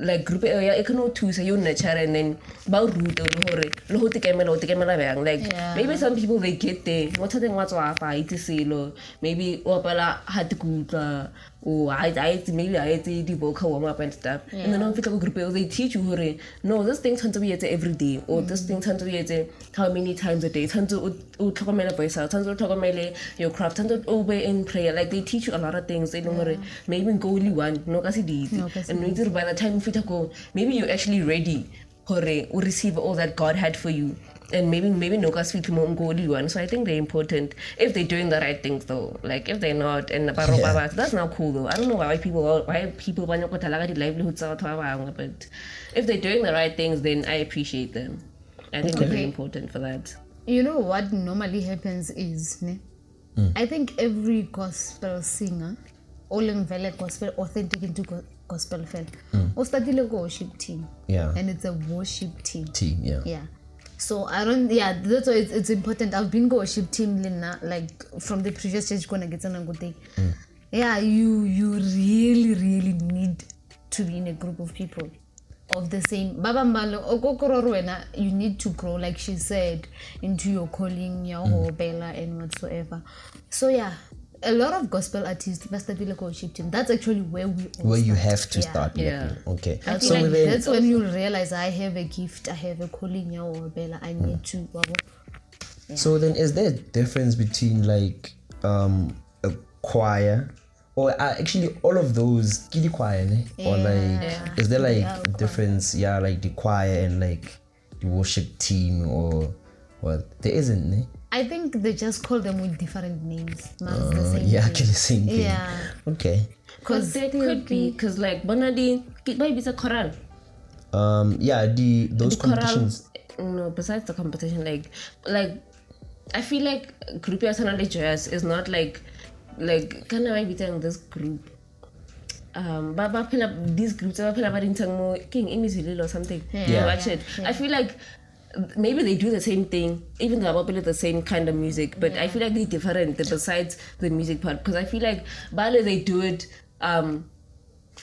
like group eo ya e kgone go thusa yo nurture and then ba o rute le gore le go tekemela o tekemela bjang? Like
Yeah.
maybe some people they get there. Mo thateng wa tswafa itse selo. Maybe o apela hate ke Oh, utlwa o a a itse maybe a itse di-vocal warm up and stuff. And then o fitlha ko group they teach you gore no this thing tshwanetse o etse every day or this thing tshwanetse o etse how many times a day. Tshwanetse o o tlhokomele voice out tshwanetse o tlhokomele your craft tshwanetse o be in prayer. Like they teach you a lot of things. E leng gore maybe nko only one no ka se di itse.
No ka se
and by the time o fitlha ko maybe you're actually ready gore o receive all that god had for you and maybe maybe no kas fitlhe mo nko one so i think they're important if they're doing the right things though like if they're not and ba ropa
Yeah.
batho that's not cool though i don't know why people why people ba nyaka go thala ka di-livelihood tsa batho but if they're doing the right things then i appreciate them i think they're very important for that
You know what normally happens is, ne? Hmm. I think every gospel singer, all in vele gospel, authentic into go- gospel fan, hmm. or started a worship team.
Yeah.
And it's a worship team.
team yeah
Yeah. So I don't. Yeah, that's why it's, it's important. I've been worship team Lina, like from the previous church gonna get good. Yeah, you you really really need to be in a group of people of the same. Baba Malo, Okokororwena, you need to grow, like she said, into your calling, your bella and whatsoever. So yeah. A lot of gospel artists, Pastor Villa worship team. That's actually where we all
where you have to
Yeah.
start
Yeah.
mapping. okay
I
so
like
then
that's when you realize I have a gift, I have a calling, yeah, or Bella, I need to. wabo.
So then, is there a difference between like um a choir or uh, actually all of those kiddie choir, ne? or like
Yeah.
is there like
Yeah, choir.
difference? Yeah, like the choir and like the worship team or what? There isn't, ne?
I think they just call them with different names. Man, the same
yeah,
thing.
actually the same thing.
Yeah.
Okay.
because there
still
could be because like bonadi maybe it's a choral
Um. Yeah. The those
the choral
competitions.
no besides the competition like like i feel like group ya tshwana le joyous is not like like kind of might be telling this group um ba ba phela these groups ba phela ba dintshang mo king imizililo or something
Yeah.
Yeah.
watch it i feel like maybe they do the same thing even though they the same kind of music but i feel like they're different besides the music part because i feel like bale they do it um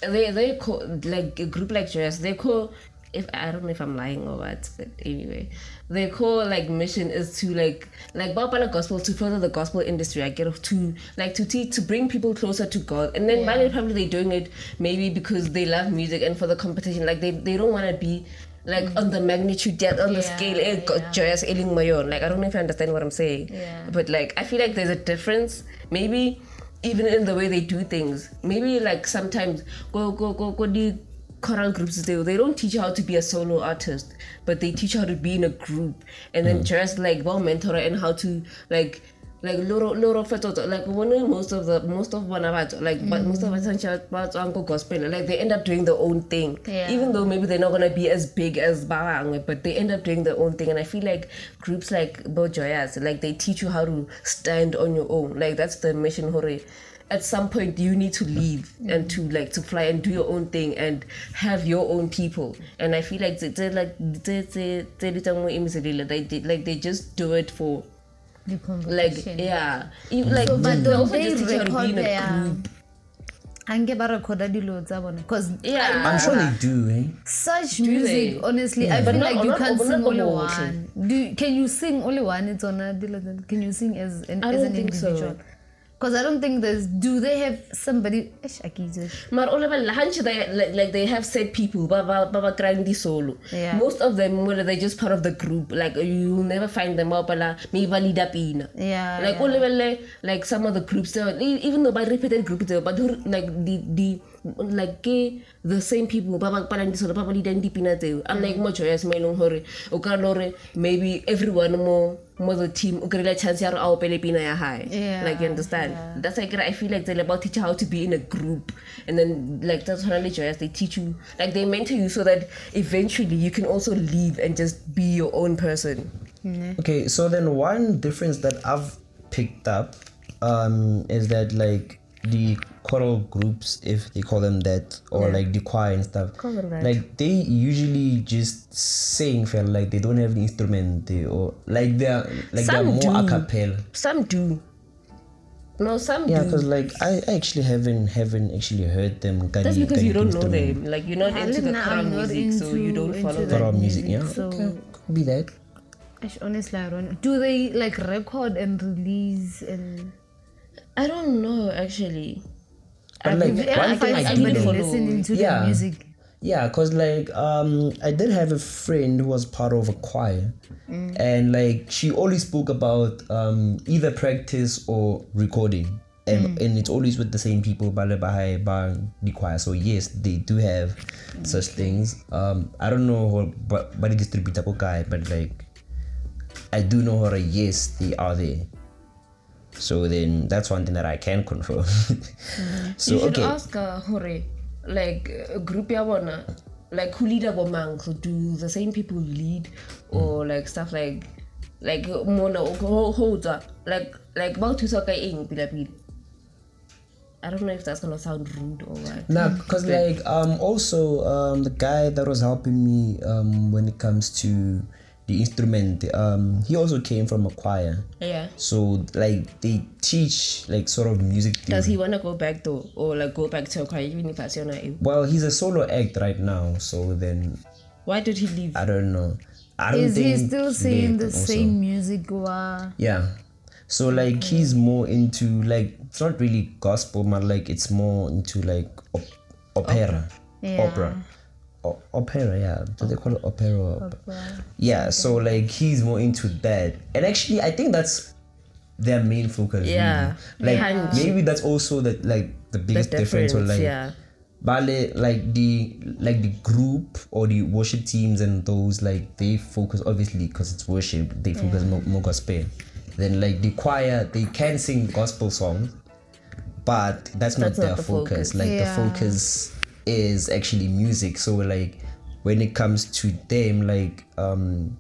they they call like a group like Joyous, they call if I don't know if I'm lying or what, but anyway, their core like mission is to like like Bapala gospel to further the gospel industry. I get to like to teach to bring people closer to God, and then
Yeah.
yeah. probably they're doing it maybe because they love music and for the competition. Like they they don't want to be like on the magnitude yet on the
Yeah,
scale eh, go-
yeah.
joyous ailing mayon like i don't know if you understand what i'm saying.
Yeah.
but like i feel like there's a difference. Maybe even in the way they do things. Maybe like sometimes go go go go the choral groups they, they don't teach you how to be a solo artist but they teach you how to be in a group. And then just like well mentor and how to like like loro loro fetoto like when most of the most of one of about like but mm. most of us uncle gospel like they end up doing their own thing
Yeah.
even though maybe they're not gonna be as big as Bawang, but they end up doing their own thing. And I feel like groups like Bojoyas, like they teach you how to stand on your own. Like that's the mission, hore. At some point, you need to leave and to like to fly and do your own thing and have your own people. And I feel like they, they like they they they like they just do it for
The
like
competition.
yeah, You- like
So, but
they
don't
also
they
just teach you how to be
record
in a
their
group.
ange ba recorda dilo tsa bona because
Yeah.
I'm sure they do, eh?
such
Do
music
they?
honestly i
But
feel
not-
like you
not-
can't
but
sing
not
only
all
one do can you sing only one it's on a dilo tsa- can you sing as an,
I
as
don't
an
think so.
Because i don't think there's do they have somebody Eish, I can't do it.
Maar all about they like, like they have said people, baba baba grandi solo.
Yeah.
Most of them, whether they're just part of the group, like you'll never find them up la maybe leader pina.
Yeah,
Like level like some of the groups, even though by repeated groups, but like the the like ke the same people ba ba palang disolo ba ba leadang dipina tseo. Unlike mo joyous mo e leng gore o ka le gore maybe everyone mo mo the team o kry-ile chance ya gore a opele pina ya hae. Like you understand? that's like i feel like they're about teach you how to be in a group. And then like that's totally joyous they teach you. Like they mentor you so that eventually you can also leave and just be your own person.
Okay, so then one difference that I've picked up um, is that like the choral groups, if they call them that, or
Yeah.
like the choir and stuff,
Call them that.
like they usually just sing, feel like they don't have the instrument, they, or like they're like they're more
do.
a cappella.
some do no some
Yeah, because like I, I actually haven't haven't actually heard them.
That's because
kani
you don't know them. Like you're not into the
Nah,
choral
I'm not
music, so you don't follow
into
them.
Choral music, yeah.
So
Okay, could be that.
Ash, honestly, I don't. Do they like record and release and?
I don't know actually.
But like
Have you ever
one thing I do
somebody
know.
listening to
Yeah.
the music?
Yeah, cause like um I did have a friend who was part of a choir, and like she always spoke about um either practice or recording, and and it's always with the same people. Bale bahai the choir. So yes, they do have such things. Um, I don't know but but the distributor guy, but like I do know her. Yes, they are there. So then that's one thing that I can confirm. so
you should
okay.
ask uh, Hore, like a group ya bona, like who lead bomang. So do the same people lead or like stuff like like mona holds like like about to soka ing pila pila. I don't know if that's gonna sound rude or what.
Nah, cause like um also um the guy that was helping me um when it comes to the instrument um he also came from a choir
Yeah.
so like they teach like sort of music
Does he wanna go back though, or like go back to a choir even if I say no?
well he's a solo act right now so then
Why did he leave?
I don't know I don't
Is
think
he still
he
saying the
also.
same music? Or
yeah so like he's more into like it's not really gospel but like it's more into like op- opera
Yeah.
opera o- opera yeah do they call it opera or op- yeah so like he's more into that and actually i think that's their main focus
Yeah.
really. like
Yeah.
maybe that's also the like the
The
biggest difference, or like
yeah.
Bale, like the like the group or the worship teams and those like they focus obviously because it's worship they focus more, more gospel then like the choir they can sing gospel songs but that's, not
not
their
the
focus.
focus.
like
Yeah.
the focus is actually music. So like when it comes to them like um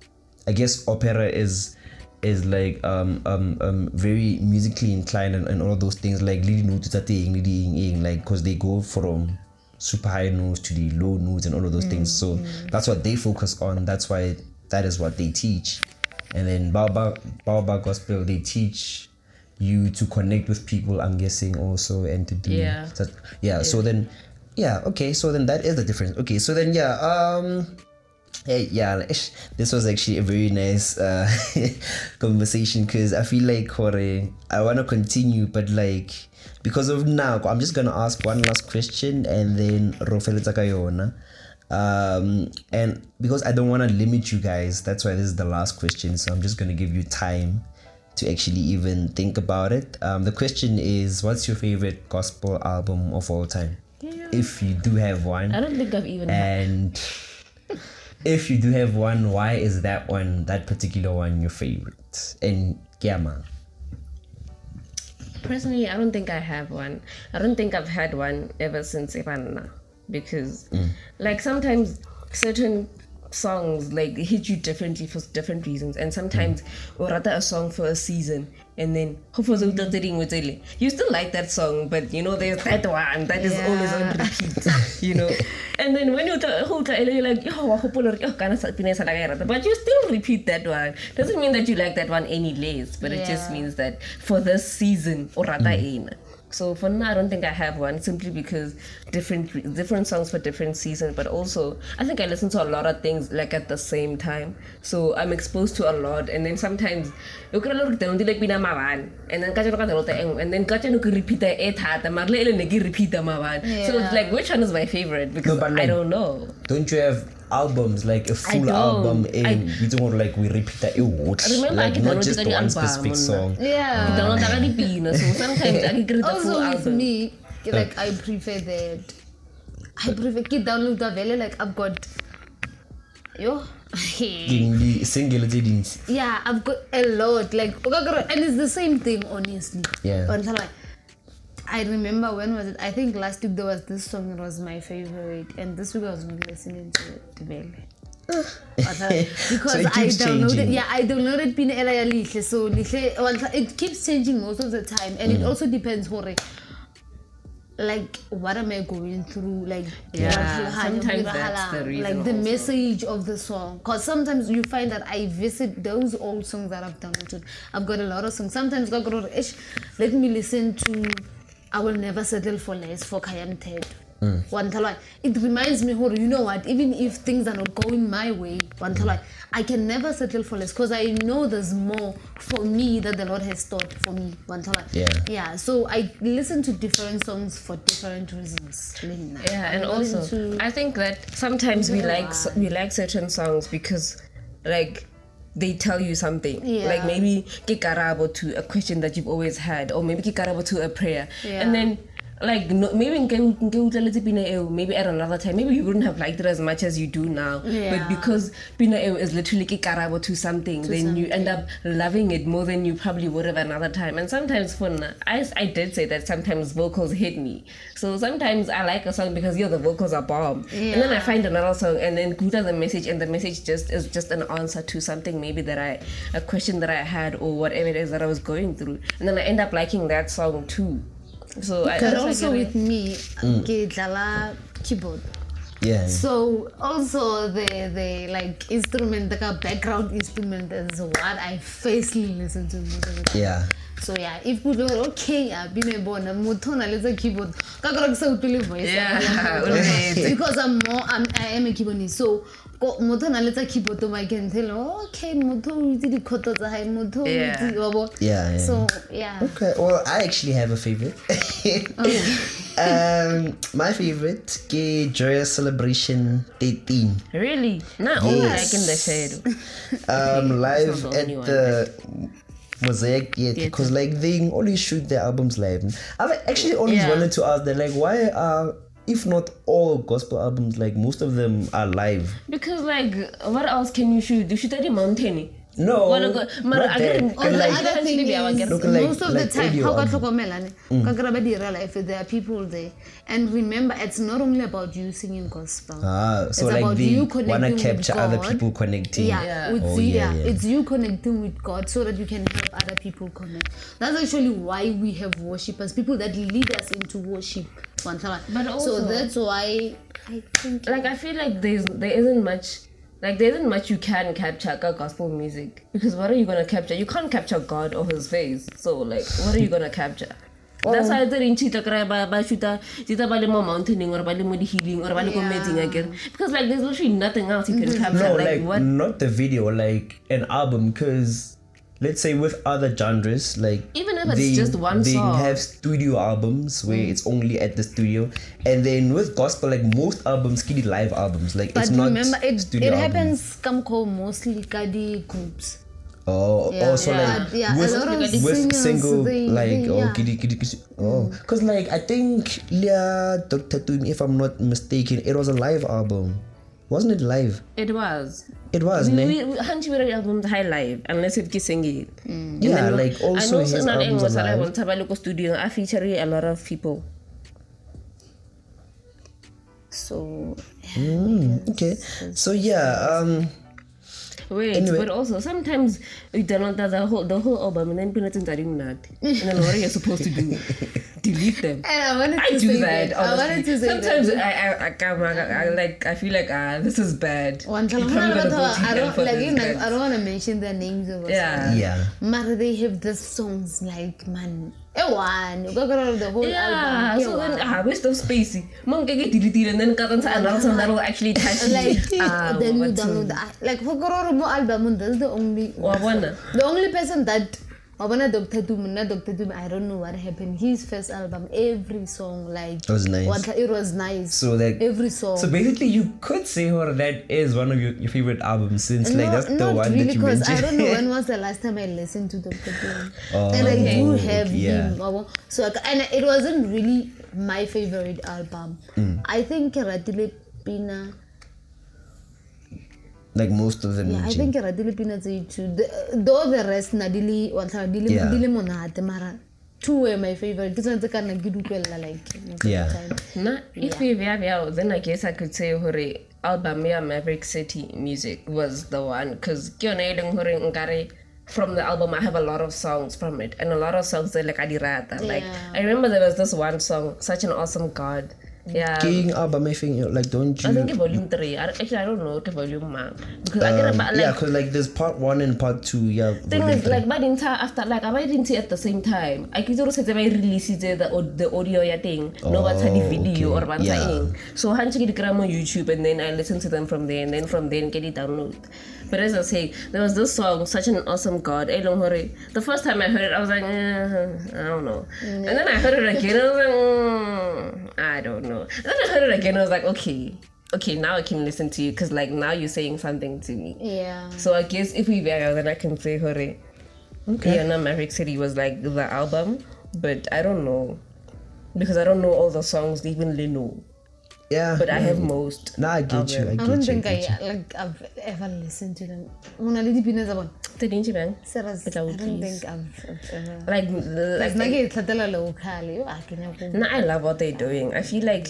i guess opera is is like um um, um very musically inclined and, and all those things like leading notes to thing leading like because they go from super high notes to the low notes and all of those things. So that's what they focus on. That's why that is what they teach. And then Baobab, Baobab Gospel they teach you to connect with people I'm guessing also and to do
Yeah.
that, yeah, so then yeah okay so then that is the difference okay so then yeah um Hey, yeah, this was actually a very nice uh, conversation because I feel like I want to continue, but like because of now, I'm just gonna ask one last question and then. Um, and because I don't want to limit you guys, that's why this is the last question. So I'm just gonna give you time to actually even think about it. Um, the question is, what's your favorite gospel album of all time? If you do have one
I don't think I've even.
and if you do have one why is that one that particular one your favorite and man
Personally, I don't think I have one. I don't think I've had one ever since Ipanna. Because, mm. like, sometimes certain songs, like, hit you differently for different reasons. And sometimes, mm. or rather, a song for a season. And then, hopefully, you still like that song, but you know, there's that one that is always on repeat, you know. And then when you you're like, yo, wa hopola hore, "Yo, kana sa- pina sa la ka but you still repeat that one. Doesn't mean that you like that one any less, but it just means that for this season or rather in so for now i don't think i have one simply because different different songs for different seasons but also i think i listen to a lot of things like at the same time. So i'm exposed to a lot and then sometimes you can look down like pina maban and then kaja ka delota eng and then kaja no ke repeat e eh, thata mar le ele ne ke repeat maban so it's like which one is my favorite? Because
but
i don't know.
Don't you have albums like a full album and we don't want like we repeat that it
I
like not just
the
one specific song.
Yeah.
the
also with me, like I prefer that. I prefer ke download vele like I've got yo
single
yeah I've got a lot like and it's the same thing honestly.
Yeah.
I remember when was it? I think last week there was this song that was my favorite and this week I was not listening to it But, uh, because
So
I downloaded
changing.
yeah I downloaded Pina Ela ya Lihle so Lihle well, it keeps changing most of the time and
Mm.
it also depends hore like what am I going through? Like
Yeah, sometimes that's the reason
like the
also.
message of the song. Because sometimes you find that I visit those old songs that I've downloaded. I've got a lot of songs. Sometimes let me listen to I will never settle for less for Kayam Ted one time it reminds me "Hore, you know what? Even if things are not going my way one time I can never settle for less because I know there's more for me that the Lord has taught for me one time
Yeah.
yeah so I listen to different songs for different reasons
Yeah, and
I'm
also
into-
I think that sometimes we like we like certain songs because like they tell you something.
Yeah.
Like maybe ke karabo to a question that you've always had, or maybe ke karabo to a prayer,
Yeah.
and then. Like no, maybe nke nke utlweletse Pina maybe at another time maybe you wouldn't have liked it as much as you do now.
Yeah.
but because Pina is literally ke karabo to something then you end up loving it more than you probably would have another time. And sometimes for I, I did say that sometimes vocals hit me. So sometimes I like a song because yo the vocals are bomb. And then I find another song and then Guta the message and the message just is just an answer to something maybe that I a question that I had or whatever it is that I was going through. And then I end up liking that song too so I,
but also
like
with me mm. ke dlala keyboard
Yeah.
so also the the like instrument the background instrument is what I firstly listen to most of the time.
Yeah.
so yeah if we go okay yeah bine bona motho o na le tsa keyboard ka kora ke sa utlwele voice
Yeah,
motho.
o lebetse.
because I'm more I'm, I am a keyboardist so ko- motho o na le tsa keyboard I can tell okay motho o itse dikhoto tsa hae motho o
Yeah.
itse wa bo
Yeah, yeah.
so yeah
Okay, well, I actually have a favorite. um, my favorite, ke Joyous Celebration 13.
really not only
Yes.
like in the shadow
Um, live
the
at the Mosaic Theatre
Theatre.
because like they only shoot their albums live. I've actually always
Yeah.
wanted to ask that, like, why are if not all gospel albums, like most of them are live?
because like what else can you shoot you shoot at the mountain
No,
Wanna go- Mara,
not
I
that.
Or the
like,
other thing
Actually, I
is,
get-
Look like-
most of
like
the time,
audio
how ka
album.
tlhokomela ne ka kry-a ba dira life there are people there and remember it's not only about you singing gospel
ah, so
It's
like
about
they
you
wanna
connecting with
capture other people connecting.
yeah,
Yeah.
With
Oh,
you,
yeah,
yeah,
yeah.
it's you connecting with God so that you can help other people connect. That's actually why we have worshippers, people that lead us into worship. But
But
so
also-
that's why I think
like I feel like there's there isn't much like there isn't much you can capture ka gospel music because what are you gonna capture? You can't capture God or His face. So like, what are you gonna capture? That's why tse dintsi tla kry-a ba ba shoota di uh, tsa uh, ba le mo mountaineng or ba le mo di-healing or ba le ko
Yeah.
metsing again because like there's literally nothing else you can mm-hmm. capture
No,
like,
like
what
not the video, like an album, because let's say with other genres, like
Even if it's just one
they
song.
have studio albums where it's only at the studio, and then with gospel, like most albums, kid live albums, like
but
it's not
remember it,
studio
it happens come call mostly kadi groups.
Oh,
Yeah,
also
yeah.
like
Yeah, a
with,
lot of
with single
they-
like
they-
oh,
yeah. Mm.
kiddy, kiddy, kiddy, oh, because like I think Leah Doctor Tumi, if I'm not mistaken, it was a live album, wasn't it live?
it was
It was,
we,
ne?
we, we hanti we ready album high live unless if ke sing it
Yeah,
then-
like also
I know
his
not
albums
English
are
I
live.
want to ba le ko studio I feature a lot of people
So
Mm, okay, so yeah, um,
Wait,
Anyway.
but also sometimes you download the whole the whole album and then peanuts and not. And then what are you supposed to do? Delete them.
and I wanted
I
to
do
say
that.
that. I wanted to say
Sometimes
that.
I, I, I, come- I, I, like I feel like ah this is bad.
One time,
probably gonna go
I don't like. You know, I don't want to mention their names of us.
Yeah.
yeah.
But they have these songs like man, one. You got the whole
Yeah,
album.
so then ah, waste of space. Get deleted and then cut into another song that will actually touch
like
Ah,
then you download like for Kororo album. That's the only the only person that Wabona Dr. Tumi, not Dr. Tumi, I don't know what happened. His first album, every song, like,
It was nice.
what- it was nice.
So like
every song.
So basically, you could say or that is one of your, your favorite albums since like that's the one
really,
that you
because
mentioned.
I don't know when was the last time I listened to Dr. Tumi.
Oh,
and I do have
yeah.
him. wabo. So, and it wasn't really my favorite album.
Mm.
I think Ratile Pina.
Like most of them.
Yeah, I think Ratile Pina tse two. The- Though the rest na dili wantla dili
Yeah.
dili monate mara two were my favorite. Ke tsone tse ka nna ke di like
Yeah.
time.
Na, if we have then I guess I could say hore album ya Maverick City music was the one because from the album I have a lot of songs from it and a lot of songs that like adirata. Like
Yeah.
I remember there was this one song, Such an Awesome God. Yeah.
King album, I think like don't you?
I think volume three. I, actually I don't know the volume man. Because I get
um,
about
yeah, because like there's part one and part two. Yeah.
thing is
three.
like ba dintsha after like ba dintsha at the same time i kitse gore setse ba e releasitse the, the audio ya teng no ba ntsha
Oh,
di-video
okay.
or ntsha
Yeah.
so ntse ke di kry-a mo youtube and then i listen to them from there and then from there get di-download but as i was saying there was this song such an awesome god e leng gore the first time i heard it i was like eh, i don't know and then i heard it again i was like mm, i don't know and then i heard it again i was like okay okay now i can listen to you because like now you're saying something to me
Yeah.
so I guess if we were then I can say Hore. Okay. Yeah, no, Maverick City was like the album, but I don't know. Because I don't know all the songs even they know.
Yeah.
But I have most.
Nah, I get you. I
album.
get
I don't
you.
think
I get
I like I've ever listened to them. Mona le dipina tsa bona.
The Ninja Bang.
Serious,
But
I
I
don't
please.
think I've, I've ever.
Like, the-
Like,
like,
nna ke tlhatela locally. Yo, a ah, ke nyako-
no, I love what they're doing. I feel like,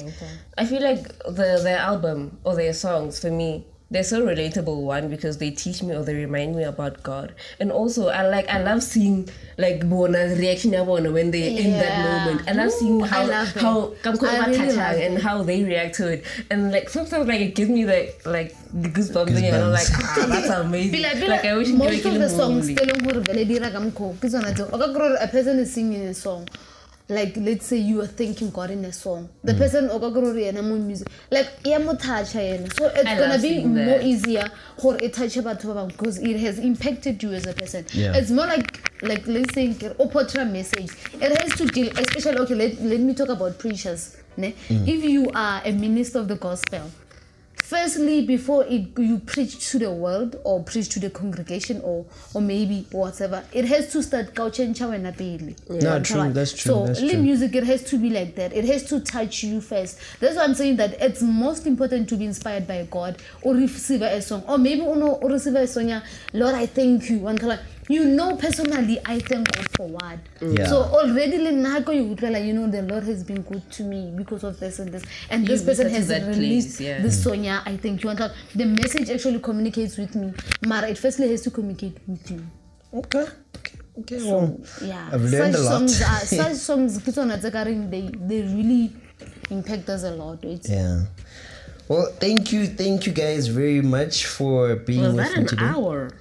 I feel like the their album or their songs for me, they're so relatable. One because they teach me or they remind me about God, and also I like I love seeing like Bona's reaction ya bona when they in that
Yeah.
moment. I love seeing
Ooh, I
how
love it.
how Kamko
I really
Batata
love
and how they react to it, and like sometimes like it gives me like like the goosebumps, thing, and I'm like ah, that's amazing.
Pila- pila-
like I wish
most
Nkeke
of the
le
songs
movie.
tse leng gore vele di 'ira ka mokgwa o, ke tsona tseo. O ka kry-a a person is singing a song like let's say you are thanking God in a song
Mm.
the person o ka kry-a yena mo music like ya mo toucha yena so it's
I
gonna be
seeing
more
that.
easier gore e touche batho ba bangwe because it has impacted you as a person
Yeah.
it's more like like let's say o portray message it has to deal especially okay let, let me talk about preachers ne?
Mm.
if you are a minister of the gospel firstly before it, you preach to the world or preach to the congregation or or maybe whatever it has to start ka o change wena pele
No, true, that's true,
so
that's true.
music it has to be like that. It has to touch you first. That's why i'm saying that it's most important to be inspired by god or receive a song. Or maybe or receive a song yeah, lord i thank you. And you know personally i thank god for what mm.
Yeah.
so already le nna ko you like you know the lord has been good to me because of this and this and this
You
person has
that place,
released
yeah.
this song yeah i thank you and like the message actually communicates with me mara it firstly has to communicate with you
Okay. Okay. Okay. Well,
yeah
I've learned
such
a lot.
songs are such songs ke tsona tse ka reng they they really impact us a lot it's
yeah. Well, thank you, thank you guys very much for being
Was
with
that
me
an
today.
hour?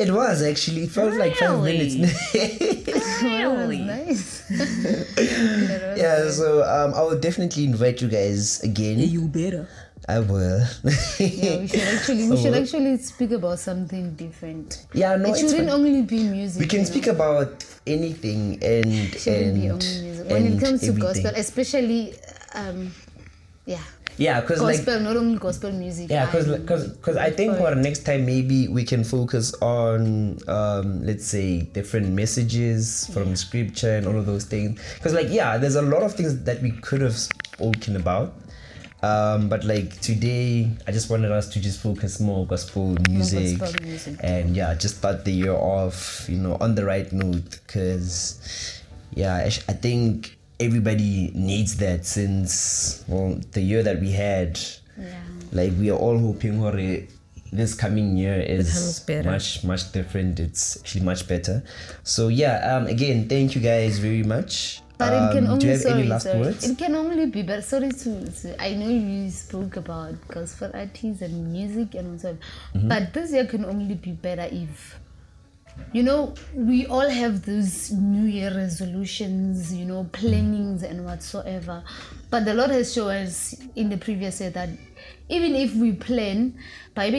It was actually. It felt like five minutes.
Really?
nice
yeah. So um, I will definitely invite you guys again.
You better.
I will.
yeah we should actually we should actually speak about something different
yeah. No,
it shouldn't
fine.
only be music
We can
you know?
speak about anything and
It shouldn't
and,
be only music when it
and
comes to
everything.
gospel especially um yeah
Yeah, because like
not only gospel music
Yeah, because because I think
for
next time maybe we can focus on um, let's say different messages from scripture and all of those things. Because like yeah, there's a lot of things that we could have spoken about. Um, but like today, I just wanted us to just focus more gospel music,
gospel music.
and yeah, just start the year off, you know, on the right note. Because yeah, I, sh- I think everybody needs that since well the year that we had.
Yeah.
Like we are all hoping for this coming year is much much different. It's actually much better. So yeah um again thank you guys very much.
But it can
Um,
only
do you have
sorry,
any last
sorry.
words?
It can only be but sorry to, to I know you spoke about gospel artists and music and so on,
Mm-hmm.
but this year can only be better if you know we all have those new year resolutions you know plannings and whatsoever. But the lord has shown us in the previous year that even if we plan bible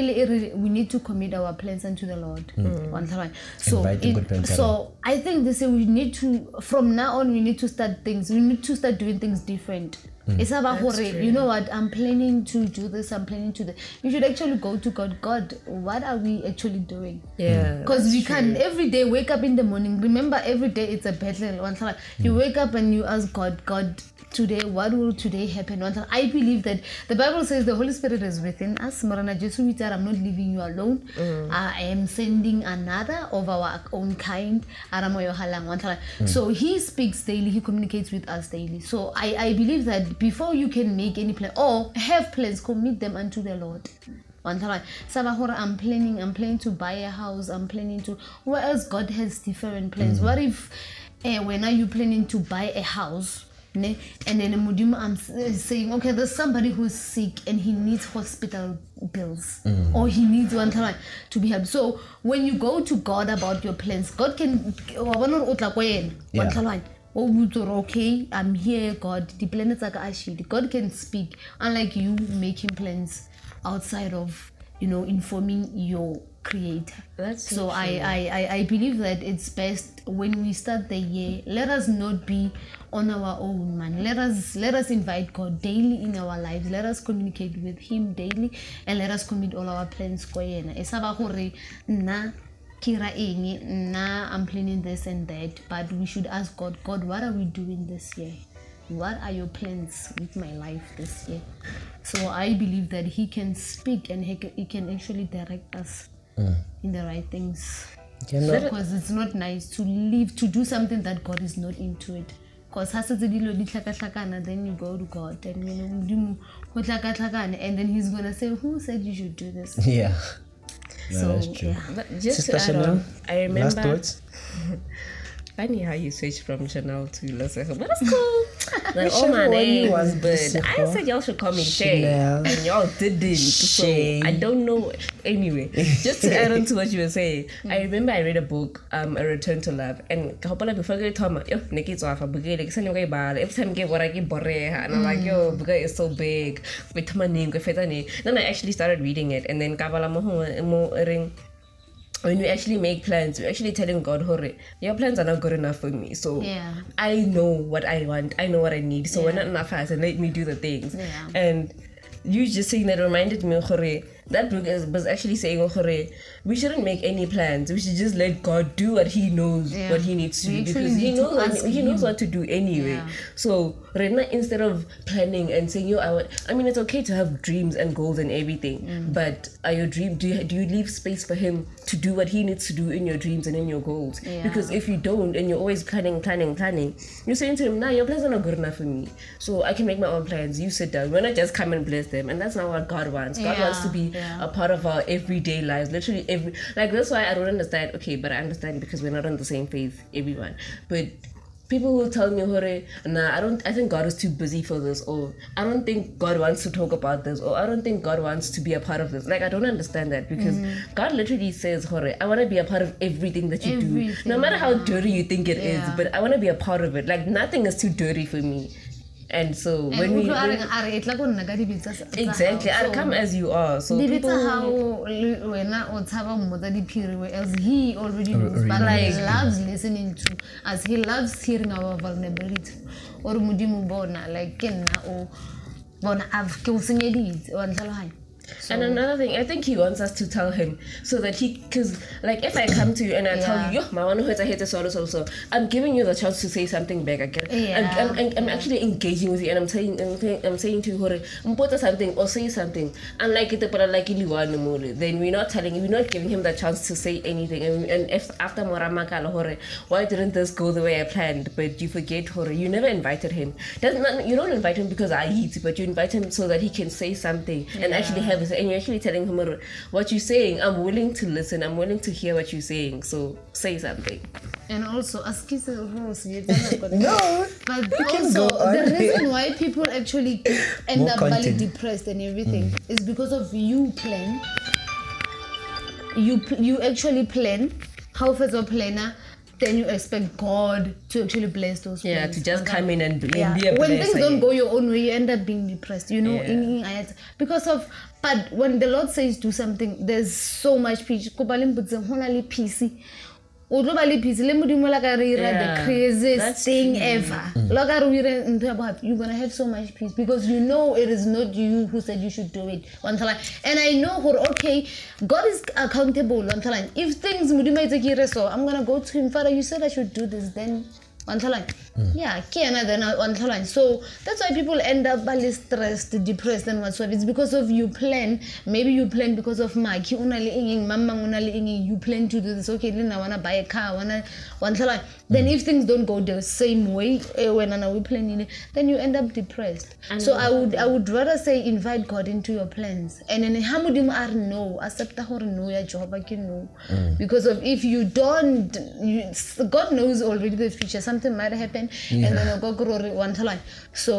we need to commit our plans unto the lord. Wa ntlhaloganya? so it- so i think they say we need to from now on we need to start things we need to start doing things different it's hmm. about gore you know what? I'm planning to do this. I'm planning to do you should actually go to god. God what are we actually doing?
Yeah. Hmm.
because we can every day wake up in the morning. Remember every day it's a battle One time, you hmm. wake up and you ask god god today what will today happen? One i believe that the bible says the holy spirit is within us. Marana Jesu we i'm not leaving you alone. I am sending another of our own kind Aramoyo Halang, one time. so he speaks daily. He communicates with us daily. So i i believe that before you can make any plan or have plans commit them unto the lord. One time saba gore i'm planning i'm planning to buy a house i'm planning to where else god has different plans? What if uh, when are you planning to buy a house? Ne? and then Modimo, i'm uh, saying okay there's somebody who's sick and he needs hospital bills. Or he needs one time to be helped. So when you go to god about your plans god can wa bona hore o tla ko yena, wa
Yeah.
Oh, ntlhaloganya? o okay i'm here god. Di-plane tsa ka a god can speak unlike you making plans outside of you know informing your creator.
That's so
I, I i i believe that it's best when we start the year let us not be on our own man. Let us let us invite god daily in our lives. Let us communicate with him daily and let us commit all our plans. Ko yena e sa ba gore nna ke ra eng nna i'm planning this and that but we should ask god god what are we doing this year? What are your plans with my life this year so i believe that he can speak and he can, he can actually direct us in the right things. Because it's not nice to live to do something that god is not into it. Because ha setse dilo di tlhakatlhakana then you go to god and you know modimo go tlhakatlhakane and then he's gonna say who said you should do this?
Yeah. No,
so
that's true.
yeah
But just
Sister
to add
Chanelle,
on, I remember.
last words?
Funny how you switch from Chanelle to Lesego, but that's cool. like all my name
was
but I said y'all should call me Shay, and y'all didn't. So I don't know. Anyway, just to add on to what you were saying, I remember I read a book, um, A Return to Love, and kapala before I tell me, yo, Nikki Zwafa, bugele, kisani kay bala. Every time I get what I get boreha, and I'm like, yo, buga is so big. With my name, Then I actually started reading it, and then kabala mo mo ring when we actually make plans, we're actually telling God, Hore, your plans are not good enough for me. So
Yeah.
I know what I want, I know what I need. So we're not enough fast and let me do the things.
Yeah.
And you just saying that reminded me, Hore, that book is, was actually saying, Hore, we shouldn't make any plans. We should just let God do what He knows,
Yeah.
what He needs to
We
do. Because He knows, what, he knows what to do anyway.
Yeah.
So, Rena, instead of planning and saying, yo, I want, I mean, it's okay to have dreams and goals and everything,
Mm.
but are your dream, do you, do you leave space for him to do what he needs to do in your dreams and in your goals?
Yeah.
Because if you don't and you're always planning, planning, planning, you're saying to him, nah, your plans are not good enough for me. So I can make my own plans. You sit down. We're not just come and bless them. And that's not what God wants. God wants to be
yeah.
a part of our everyday lives. Literally every, like, that's why I don't understand. Okay, but I understand because we're not on the same faith, everyone. But people will tell me, Hore, nah, I don't I think God is too busy for this, or I don't think God wants to talk about this, or I don't think God wants to be a part of this. Like I don't understand that because mm-hmm. God literally says, Hore, I wanna be a part of everything that you do. No matter how dirty you think it is,
Yeah.
but I wanna be a part of it. Like nothing is too dirty for me. And so
and
when we
utlwa a
when-
reng a re e tla ko nna ka dibetsa tsa- tsa
Exactly,
hao.
I
So,
come as you are. So
dibetsa
people
how wena o tshaba mmotsa diphiri whereas he already knows
already
but like
knows.
loves listening to as he loves hearing our vulnerability or modimo bona like ke nna o bona I've- ke o senyeditse wa ntlhaloganya
And another thing, I think he wants us to tell him so that he, because like if I come to you and I tell you, yo, my one hurts, I hate this, so so so, I'm giving you the chance to say something back. Get,
Yeah.
I'm, I'm, I'm, I'm actually engaging with you, and I'm saying, I'm, saying- I'm saying to you, hore, mpota something or say something. Unlike it, but like iliwane more, then we're not telling, we're not giving him the chance to say anything. And, and if after Moramakala, hore, why didn't this go the way I planned? But you forget, hore, you never invited him. Doesn't you don't invite him because I eat, but you invite him so that he can say something and actually have it. And you're actually telling him what you're saying. I'm willing to listen. I'm willing to hear what you're saying. So say something.
and also ask gore o senyetsa
No.
But
can
also, the reason why people actually end
More
up really
content.
depressed and everything mm. is because of you plan. You you actually plan. How fetsa planner then you expect God to actually bless those
Yeah,
plans.
to just come in and, and
yeah.
be a blessing.
when
blesser,
things don't go your own way you end up being depressed you know
Yeah.
in, in, because of but when the lord says do something there's so much peace. Kopa le mpotseng, ho na le peace. O tlo ba le peace. Le modimo la ka re ira the craziest thing
true.
ever. Mm. La ka re o ire ntho ya bohapi, you're gonna have so much peace because you know it is not you who said you should do it. Wa and i know gore okay god is accountable. Wa ntlha if things modimo a itse ke ire so i'm gonna go to him father you said i should do this then line. yeah then wa ntlha line. so that's why people end up le stressed depressed and whatsoever. It's because of you plan. Maybe you plan because of maki o na le eng eng mang mang o na le eng eng you plan to do this. Okay then I wanna buy a car I wanna wa ntlha line. then mm. if things don't go the same way when wena na we planning then you end up depressed. So i would i would rather say invite god into your plans. And then ha modimo a re no accepta gore no ya jehova ke no. Mm. Because of if you don't you, god knows already the future. Something might happen and then o ka kry gore wa ntlha line. so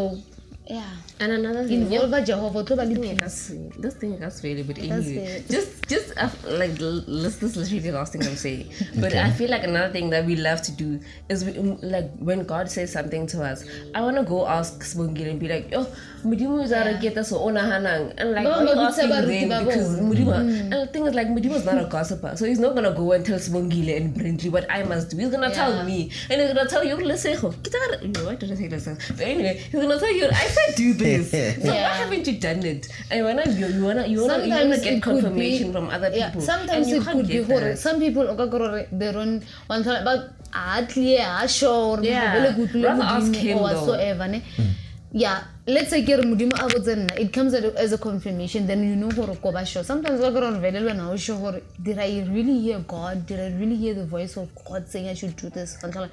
yeah
And another thing, yeah,
involve jehova o tlo ba le
thing
peace.
that's this thing that's really but
That's
anyway, just just uh, like this this is literally the last thing I'm saying. But I feel like another thing that we love to do is we, um, like when God says something to us, I want to go ask S'bongile and be like, oh, Mudimu is a get so ona hanang and like
No,
why
no,
you asking them because
Babon.
Mudimu mm. and the thing is like Mudimu is not a gossiper, so he's not gonna go and tell S'bongile and Brintley what I must do. He's gonna tell me and he's gonna tell you, listen, why did I say listen? But anyway, he's gonna tell you, I said do this. So why
Yeah.
haven't you done it? And when I, you, you wanna you wanna you wanna
sometimes
get confirmation
be,
from other people.
yeah, sometimes
and you
it
can't
could be
get
some people o ka kry gore they don't want to but a clear a sure gore
Yeah.
ha bele ke utlwile
Rather ask
Modimo
him
or
though.
whatsoever ne hmm. Yeah let's say ke re modimo a botse nna it comes as a- confirmation then you know gore ko ba sure. Sometimes ka kry gore vele le wena o sure gore did i really hear god? Did i really hear the voice of god saying i should do this? Wa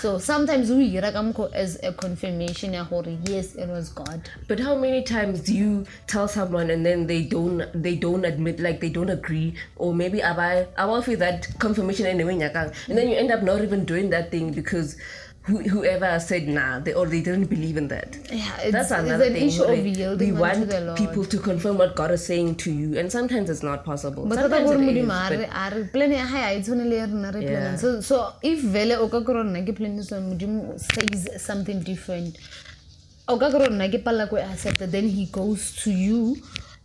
so sometimes we ira ka as a confirmation ya gore yes it was god.
But how many times do you tell someone and then they don't they don't admit like they don't agree? Or maybe I I feel that confirmation and then you end up not even doing that thing because whoever said nah they or they didn't believe in that.
Yeah, it's-
That's another
an
thing.
of
we want people to confirm what God is saying to you, and sometimes it's not possible.
bothata
Sometimes it is, but-
re- a re plan ya gae a e tshwane le ya rona re
Yeah.
planang so so if vele o ka kry nna ke planisone modimo says something different o ka kry nna ke palela ko accepta then he goes to you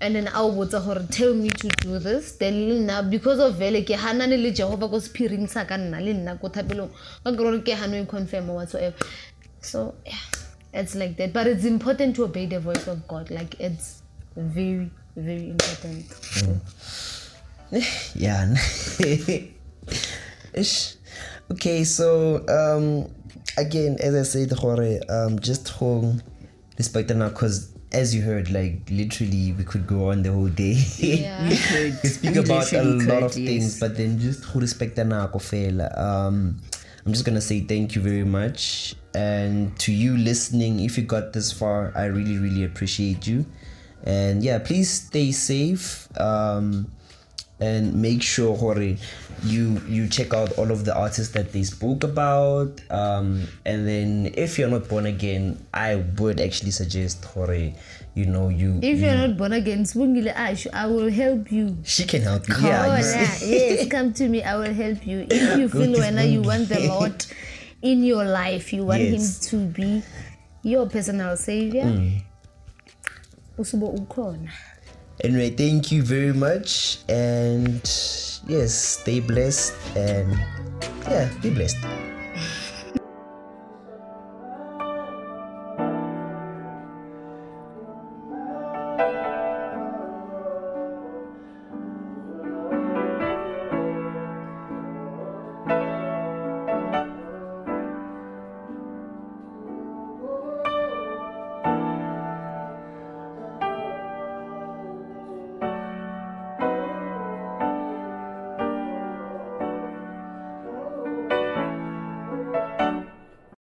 and then a o botsa gore tell me to do this. Then le nna because of vele ke ganane le jehova ko sephiring sa ka nna le nna ko thapelong. Ka gore ke gano confirm whatsoever. So yeah it's like that. But it's important to obey the voice of god. Like it's very very important.
Yeah. Ish. okay so um again as i said gore um just home respect now because as you heard like literally we could go on the whole day.
Yeah.
We could.
we speak
We
about a
literally
lot
could,
of things but then just who respect um i'm just gonna say thank you very much. And to you listening if you got this far i really really appreciate you. And yeah please stay safe. Um and make sure Hore, you you check out all of the artists that they spoke about um and then if you're not born again i would actually suggest Hore, you know you,
If
you
you're not born again, Sibongile Ash, I will help you.
she can help you
Come
yeah
on,
you see?
ah, yes, come to me. I will help you. If you feel when you want the Lord in your life, you want
Yes.
Him to be your personal savior.
Mm.
Usubo ukhona.
Anyway, thank you very much. And yes, stay blessed and yeah, be blessed.